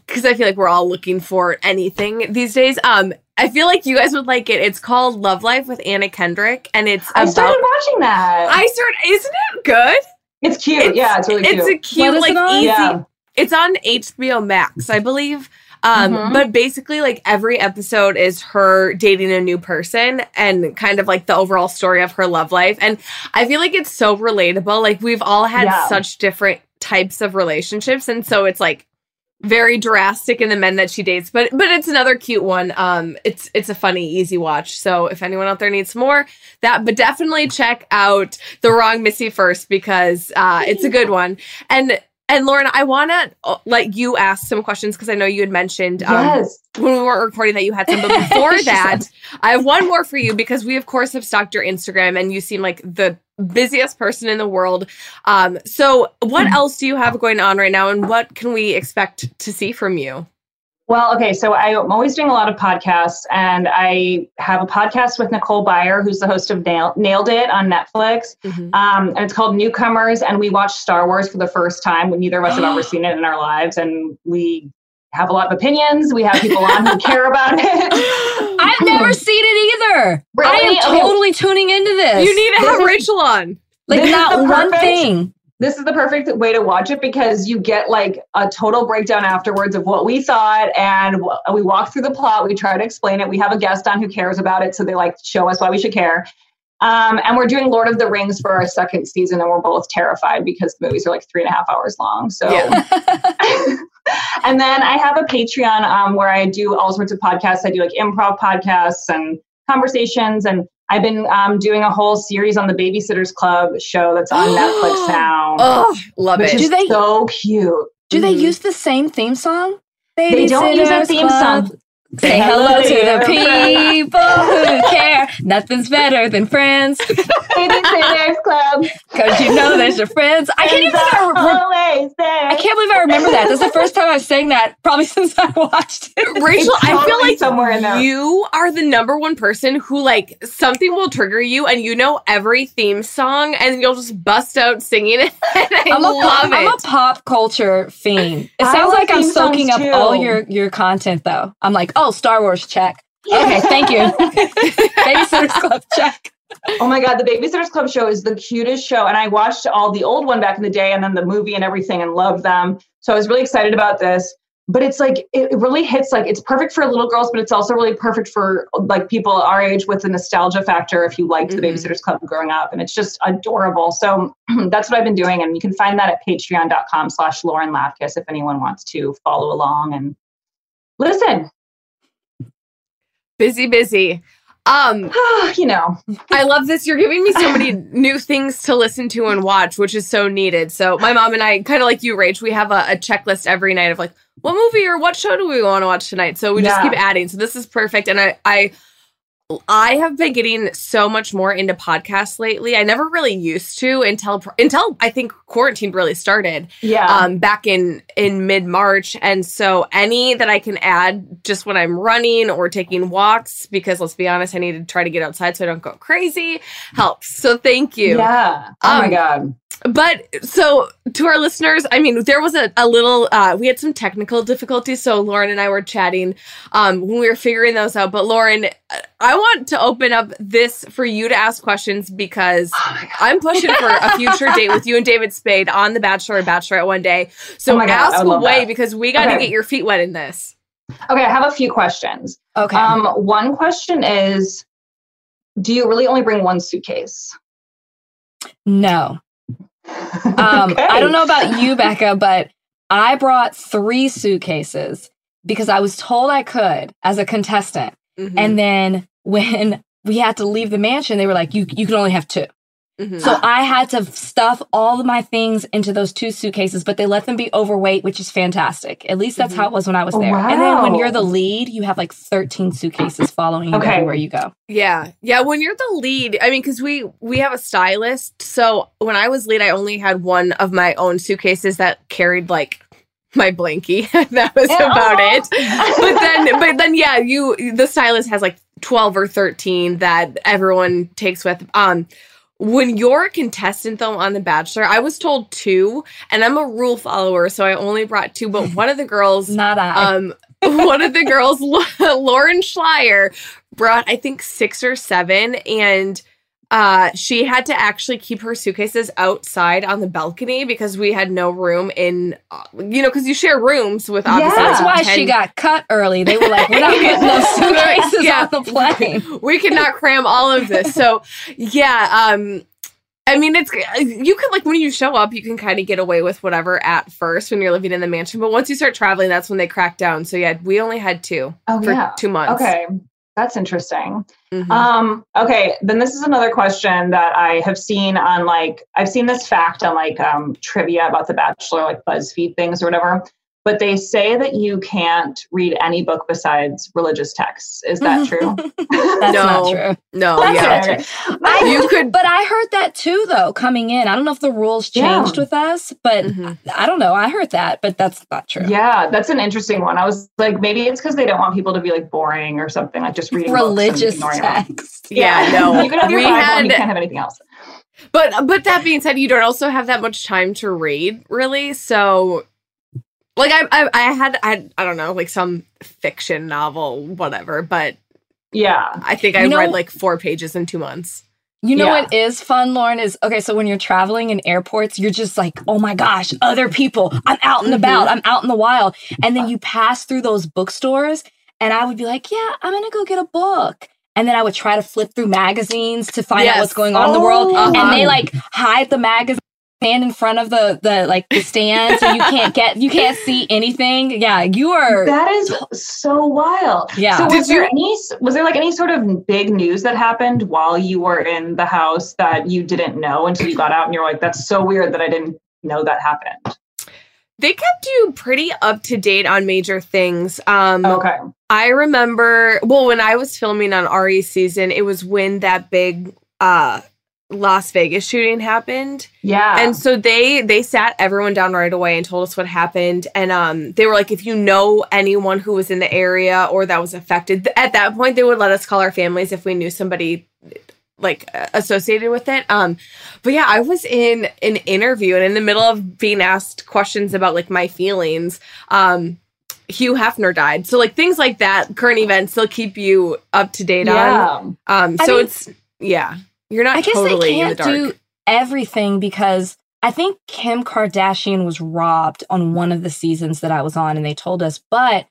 B: because I feel like we're all looking for anything these days. Um, I feel like you guys would like it. It's called Love Life with Anna Kendrick, and it's
D: I
B: about.
D: started watching that.
B: I started. Isn't it good?
D: It's cute. yeah, it's really
B: It's
D: cute.
B: a cute, like
C: it
B: easy.
D: yeah.
B: It's on HBO Max, I believe. Um,
D: Mhm.
B: but basically, like every episode is her dating a new person and kind of like the overall story of her love life. And I feel like it's so relatable. Like we've all had
D: Yeah.
B: such different types of relationships, and so it's like very drastic in the men that she dates, but but it's another cute one. Um, it's it's a funny, easy watch. So if anyone out there needs more, that but definitely check out the wrong Missy first because uh, it's a good one. And and Lauren, I want to let you ask some questions because I know you had mentioned um,
D: Yes.
B: when we weren't recording that you had some. But before that, I have one more for you because we, of course, have stalked your Instagram and you seem like the busiest person in the world. Um, so, what else do you have going on right now, and what can we expect to see from you?
D: Well, okay, so I'm always doing a lot of podcasts, and I have a podcast with Nicole Byer, who's the host of Nail- Nailed It on Netflix. Um, and it's called Newcomers, and we watched Star Wars for the first time. When neither of us have ever seen it in our lives, and we have a lot of opinions. We have people on who care about it.
C: I've never seen it either.
D: Really?
C: I am
D: Okay.
C: totally tuning into this.
B: You need to
D: This
B: have
D: is-
B: Rachel on.
C: like
D: This
C: not one
D: perfect-
C: thing.
D: This is the perfect way to watch it because you get like a total breakdown afterwards of what we thought and we walk through the plot we try to explain it. We have a guest on who cares about it so they like show us why we should care. Um, and we're doing lord of the rings for our second season and we're both terrified because the movies are like three and a half hours long so.
B: Yeah.
D: and then i have a patreon um, where i do all sorts of podcasts. I do like improv podcasts and conversations and i've been um, doing a whole series on the babysitters club show that's on netflix now
B: Oh, love
D: which
B: it.
D: is
C: Do they-
D: so cute.
C: Do they
B: Mhm.
C: use the same theme song?
D: They don't use a theme
C: Club.
D: song.
C: Say hello to the people who care. Nothing's better than friends.
D: Babysitters Club.
C: Because you know there's your friends. I can't even
D: Friends
C: remember.
D: always there.
C: I can't believe I remember that. That's the first time I've sang that probably since I watched it.
B: Rachel,
D: It's
B: I feel like
D: somewhere in there.
B: you are the number one person who like something will trigger you and you know every theme song and you'll just bust out singing it. I
C: I'm a,
B: love
C: pop,
B: it.
C: I'm a pop culture fiend. It sounds like I'm soaking up
D: songs,
C: all your your content though. I'm like, oh, Star Wars check. Okay, thank you. Babysitters Club check.
D: Oh my God, the Babysitters Club show is the cutest show. And I watched all the old one back in the day and then the movie and everything and loved them. So I was really excited about this. But it's like, it really hits like, it's perfect for little girls, but it's also really perfect for like people our age with the nostalgia factor if you liked the
B: Mhm.
D: Babysitters Club growing up. And it's just adorable. So that's what I've been doing. And you can find that at patreon.com slash Lauren if anyone wants to follow along and listen.
B: Busy, busy. Um,
D: you know,
B: I love this. You're giving me so many new things to listen to and watch, which is so needed. So my mom and I, kind of like you, Rach, we have a, a checklist every night of like, what movie or what show do we want to watch tonight? So we just keep adding. So this is perfect. And I, I, I have been getting so much more into podcasts lately. I never really used to until until I think quarantine really started
D: yeah.
B: um, back in in mid March, and so any that I can add just when I'm running or taking walks, because let's be honest, I need to try to get outside so I don't go crazy, helps. So thank you.
D: yeah. Oh my
B: Um,
D: God.
B: But so to our listeners, I mean, there was a, a little, uh, we had some technical difficulties. So Lauren and I were chatting um, when we were figuring those out. But Lauren, I want to open up this for you to ask questions because
D: Oh.
B: I'm pushing for a future date with you and David Spade on The Bachelor and Bachelorette one day. So
D: Oh God,
B: ask away
D: that.
B: because we got to
D: Okay.
B: get your feet wet in this.
D: Okay, I have a few questions.
C: Okay.
D: Um, one question is Do you really only bring one suitcase?
C: no. Um,
D: Okay.
C: I don't know about you, Becca, but I brought three suitcases because I was told I could as a contestant.
B: Mhm.
C: And then when we had to leave the mansion, they were like, you, you can only have two.
B: Mhm.
C: So I had to stuff all of my things into those two suitcases, but they let them be overweight, which is fantastic. At least that's how it was when I was
D: Oh,
C: there. And then when you're the lead, you have like 13 suitcases following you
D: Okay.
C: everywhere you go.
B: Yeah. Yeah, when you're the lead, I mean cuz we we have a stylist. So when I was lead, I only had one of my own suitcases that carried like my blankie. that was about it. But then but then yeah, you the stylist has like 12 or 13 that everyone takes with um when you're a contestant though on The Bachelor, I was told two, and I'm a rule follower, so I only brought two. But one of the girls
C: Not I.
B: um one of the girls lauren schleier brought i think six or seven and uh she had to actually keep her suitcases outside on the balcony because we had no room in uh, you know because you share rooms with obviously
D: Yeah.
C: that's why
B: 10
C: she got cut early. They were like, we're not getting those suitcases
B: Yeah.
C: on the plane.
B: we could not cram all of this so yeah um I mean, it's you can like when you show up, you can kind of get away with whatever at first when you're living in the mansion, but once you start traveling, that's when they crack down. So yeah, we only had two
D: Oh,
B: for
D: yeah.
B: two months.
D: Okay. That's interesting.
B: Mhm.
D: Um, okay, then this is another question that I have seen on like I've seen this fact on like um trivia about the Bachelor, like BuzzFeed things or whatever. But they say that you can't read any book besides religious texts. Is that true?
C: That's
B: No.
C: not true.
B: no,
D: That's
B: yeah,
D: okay.
C: I,
B: you could.
C: but I heard that too, though, coming in. I don't know if the rules
D: Yeah.
C: changed with us, but
B: Mhm.
C: I don't know. I heard that, but that's not true.
D: Yeah, that's an interesting one. I was like, maybe it's because they don't want people to be like boring or something, like just reading
C: Religious
D: ignoring them.
B: Yeah, no,
D: you can have your
B: we
D: Bible and you can't have anything else.
B: But but that being said, you don't also have that much time to read, really. So, like I I, I had I had, I don't know like some fiction novel, whatever. But
D: Yeah.
B: I think I
C: You know-
B: read like four pages in two months.
C: You know
D: Yeah.
C: what is fun, Lauren? Is okay. So when you're traveling in airports, you're just like, oh my gosh, other people. I'm out and mm-hmm. about. I'm out in the wild. And then you pass through those bookstores, and I would be like, yeah, I'm gonna go get a book. And then I would try to flip through magazines to find
B: Yes.
C: out what's going on in the world.
D: Oh.
C: And they uh-huh. like hide the magazine stand in front of the the like the stand so you can't get you can't see anything. Yeah, you are
D: That is so wild.
C: Yeah.
D: So was
B: Did
D: there
B: you-
D: any was there like any sort of big news that happened while you were in the house that you didn't know until you got out and you're like, that's so weird that I didn't know that happened.
B: They kept you pretty up to date on major things. Um,
D: Okay.
B: I remember, well, when I was filming on Arie's season, it was when that big uh, Las Vegas shooting happened.
D: Yeah.
B: and so they they sat everyone down right away and told us what happened and um they were like if you know anyone who was in the area or that was affected at that point they would let us call our families if we knew somebody like associated with it um but yeah i was in an interview and in the middle of being asked questions about like my feelings um Hugh Hefner died. So like things like that, current events, they'll keep you up to date on.
D: yeah.
B: Um
C: I
B: so
C: mean-
B: it's yeah. You're not
C: I guess
B: totally
C: they can't do everything because I think Kim Kardashian was robbed on one of the seasons that I was on, and they told us. But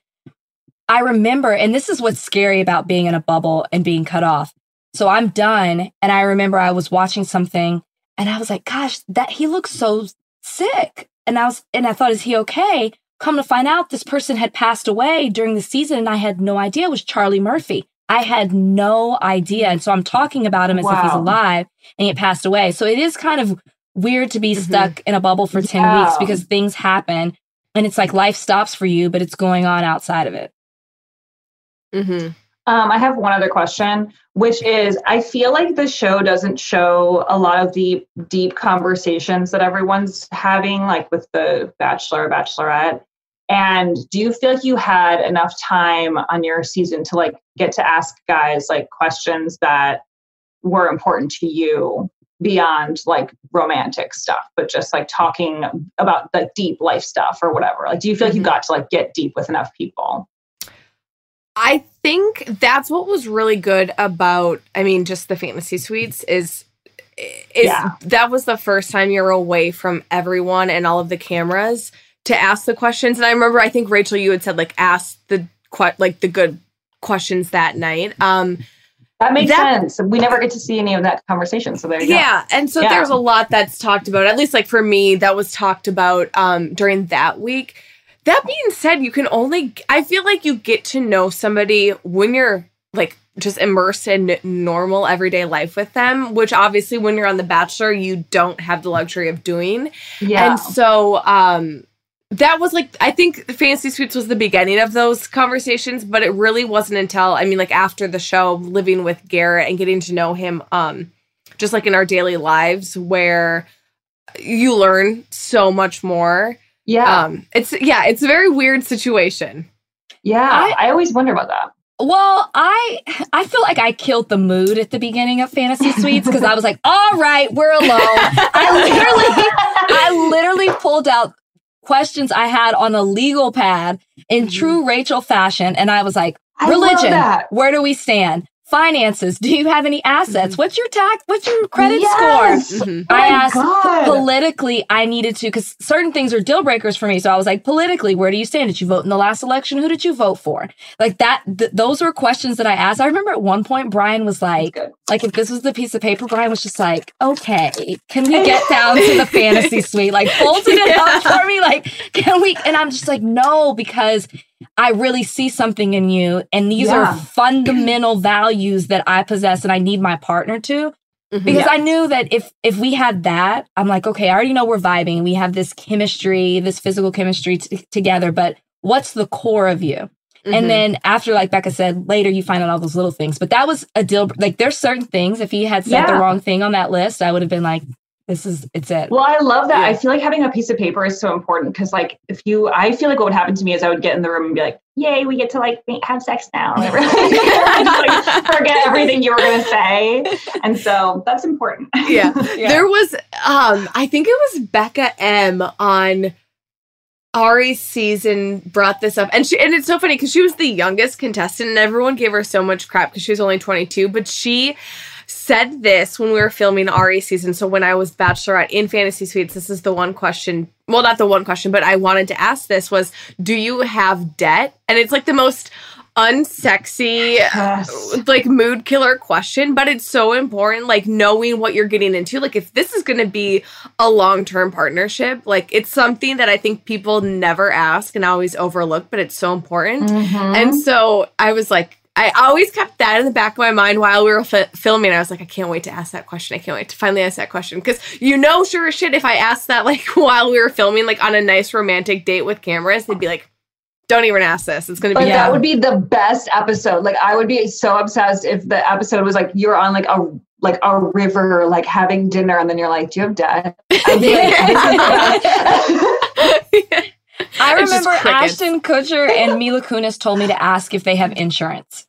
C: I remember, and this is what's scary about being in a bubble and being cut off. So I'm done, and I remember I was watching something, and I was like, "Gosh, that he looks so sick," and I was, and I thought, "Is he okay?" Come to find out, this person had passed away during the season, and I had no idea it was Charlie Murphy. I had no idea, and so I'm talking about him as if he's alive and he passed away. So it is kind of weird to be
B: Mhm.
C: stuck in a bubble for 10
D: Yeah.
C: weeks because things happen and it's like life stops for you, but it's going on outside of it.
B: Mhm.
D: Um, I have one other question, which is I feel like the show doesn't show a lot of the deep conversations that everyone's having, like with the Bachelor, Bachelorette. And do you feel like you had enough time on your season to like get to ask guys like questions that were important to you beyond like romantic stuff, but just like talking about the deep life stuff or whatever? Like, do you feel like you
B: Mhm.
D: got to like get deep with enough people?
B: I think that's what was really good about I mean just the fantasy suites is is
D: Yeah.
B: that was the first time you're away from everyone and all of the cameras to ask the questions and I remember I think Rachel you had said like ask the que- like the good questions that night um
D: That makes
B: That-
D: sense. We never get to see any of that conversation. So there you go.
B: yeah and so
D: Yeah.
B: there's a lot that's talked about at least like for me that was talked about um during that week that being said you can only i feel like you get to know somebody when you're like just immersed in normal everyday life with them which obviously when you're on the bachelor you don't have the luxury of doing
D: Yeah.
B: and so um that was like I think Fantasy Suites was the beginning of those conversations, but it really wasn't until I mean like after the show, living with Garrett and getting to know him um just like in our daily lives where you learn so much more.
D: yeah.
B: Um it's yeah, it's a very weird situation.
D: yeah.
C: I-
D: I, always wonder about that.
C: Well, I I feel like I killed the mood at the beginning of Fantasy Suites because I was like, all right, we're alone. I literally I literally pulled out questions I had on a legal pad in
B: Mhm.
C: true Rachel fashion, and I was like, religion, where do we stand? Finances? Do you have any assets?
B: Mhm.
C: What's your tax? What's your credit
D: Yes!
C: score?
B: Mhm.
D: Oh
C: I asked
D: God.
C: politically, I needed to because certain things are deal breakers for me. So I was like, politically, where do you stand? Did you vote in the last election? Who did you vote for? Like that. Th- those were questions that I asked. I remember at one point Bryan was like, like if this was the piece of paper, Bryan was just like, okay, can we get down to the fantasy suite? Like folded it up for me. Like, can we? And I'm just like, no, because I really see something in you, and these
D: Yeah.
C: are fundamental values that I possess, and I need my partner to
B: Mhm.
C: because I knew that if if we had that, I'm like, okay, I already know we're vibing. We have this chemistry, this physical chemistry t- together. But what's the core of you?
B: Mhm.
C: And then after, like Becca said, later you find out all those little things. But that was a deal. Like there's certain things. If he had said the wrong thing on that list, I would have been like, this is it's it.
D: Well, I love that.
B: Yeah.
D: I feel like having a piece of paper is so important because, like, if you, I feel like what would happen to me is I would get in the room and be like, "Yay, we get to like have sex now," and like, forget everything you were gonna say, and so that's important.
B: yeah.
C: Yeah.
B: There was um I think it was Bekah M on Arie's season brought this up and she and it's so funny because she was the youngest contestant and everyone gave her so much crap because she was only 22 but she said this when we were filming Arie's season so when I was bachelorette in fantasy suites this is the one question well not the one question but I wanted to ask this was do you have debt and it's like the most unsexy
D: Yes.
B: like mood killer question, but it's so important, like knowing what you're getting into. Like, if this is going to be a long term partnership, like it's something that I think people never ask and always overlook, but it's so important.
D: Mhm.
B: And so I was like, I always kept that in the back of my mind while we were fi- filming. I was like, I can't wait to ask that question. I can't wait to finally ask that question because you know, sure as shit, if I asked that like while we were filming, like on a nice romantic date with cameras, they'd be like, "Don't even ask this. It's gonna
D: But
B: be
C: Yeah.
D: that would be the best episode. Like I would be so obsessed if the episode was like you're on like a like a river, like having dinner, and then you're like, "Do you have debt?" I'd be like, "This is the best."
C: I remember. Ashton Kutcher and Mila Kunis told me to ask if they have insurance.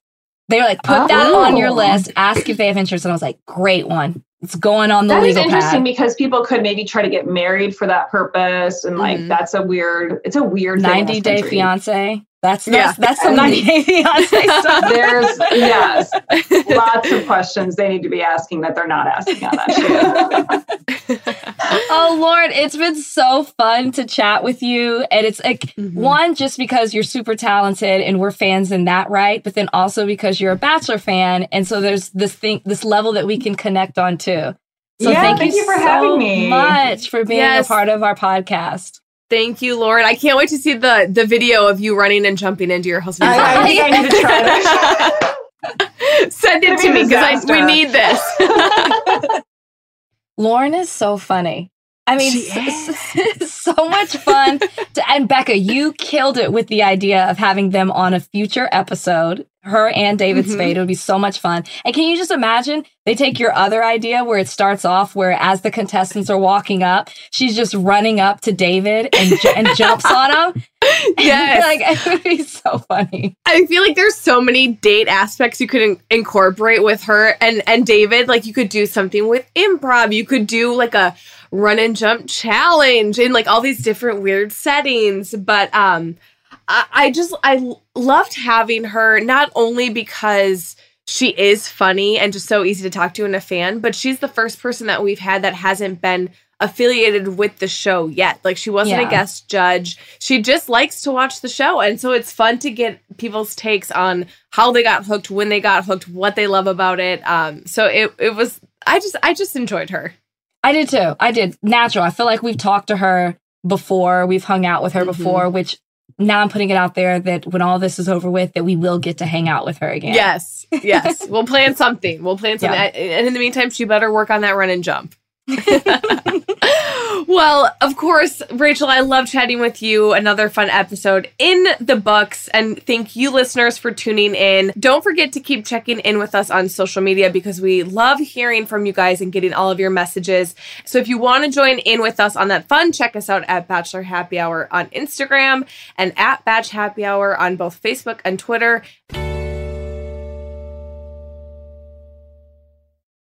C: They were like, put that on your
D: Oh.
C: list, ask if they have insurance. And I was like, great one. It's going on the
D: That is
C: legal
D: interesting
C: pad.
D: because people could maybe try to get married for that purpose, and like
B: Mhm.
D: that's a weird. It's a weird.
C: 90
D: this
C: day
D: country.
C: fiance. That's
B: Yeah.
C: that's, that's some 90 day fiance stuff.
D: There's yes, lots of questions they need to be asking that they're not asking on that show.
C: oh Lord, it's been so fun to chat with you. And it's like
B: Mhm.
C: one, just because you're super talented and we're fans in that right, but then also because you're a bachelor fan. And so there's this thing, this level that we can connect on too. So
D: Yeah,
C: thank,
D: thank
C: you,
D: you for
C: so
D: having me.
C: much for being
B: Yes.
C: a part of our podcast.
B: Thank you, Lauren. I can't wait to see the the video of you running and jumping into your husband's
D: I, I
B: arms.
D: think I need to try that.
B: Send it
D: It's
B: to me because we need this.
C: Lauren is so funny. I mean,
B: She
C: so, much fun. To, and Becca, you killed it with the idea of having them on a future episode. Her and David
B: Mhm.
C: Spade. It would be so much fun. And can you just imagine they take your other idea where it starts off where as the contestants are walking up, she's just running up to David and, and jumps on him.
B: yes.
C: like it would be so funny.
B: I feel like there's so many date aspects you could in- incorporate with her and and David. Like you could do something with improv. You could do like a run and jump challenge in like all these different weird settings. But um, I, I just I loved having her not only because she is funny and just so easy to talk to and a fan, but she's the first person that we've had that hasn't been affiliated with the show yet. Like she wasn't
C: Yeah.
B: a guest judge. She just likes to watch the show. And so it's fun to get people's takes on how they got hooked, when they got hooked, what they love about it. Um so it it was I just I just enjoyed her.
C: I did too. I did. Natural. I feel like we've talked to her before. We've hung out with her
B: Mhm.
C: before, which now I'm putting it out there that when all this is over with, that we will get to hang out with her again.
B: Yes. Yes. we'll plan something. We'll plan something.
C: Yeah.
B: And in the meantime, she better work on that run and jump. well, of course, Rachel, I love chatting with you. Another fun episode in the books. And thank you, listeners, for tuning in. Don't forget to keep checking in with us on social media because we love hearing from you guys and getting all of your messages. So if you want to join in with us on that fun, check us out at Bachelor Happy Hour on Instagram and at Batch Happy Hour on both Facebook and Twitter.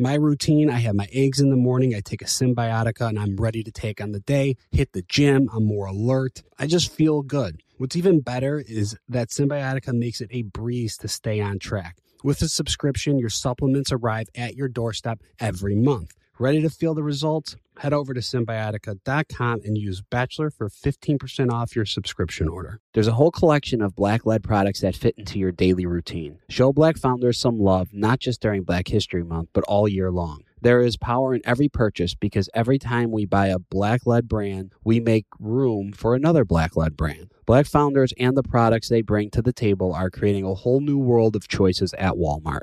A: my routine. I have my eggs in the morning. I take a cymbiotika and I'm ready to take on the day, hit the gym. I'm more alert. I just feel good. What's even better is that cymbiotika makes it a breeze to stay on track. With a subscription, your supplements arrive at your doorstep every month. Ready to feel the results? Head over to cymbiotika.com and use Bachelor for 15% off your subscription order. There's a whole collection of black led products that fit into your daily routine. Show black founders some love, not just during Black History Month, but all year long. There is power in every purchase because every time we buy a black led brand, we make room for another black led brand. Black founders and the products they bring to the table are creating a whole new world of choices at Walmart.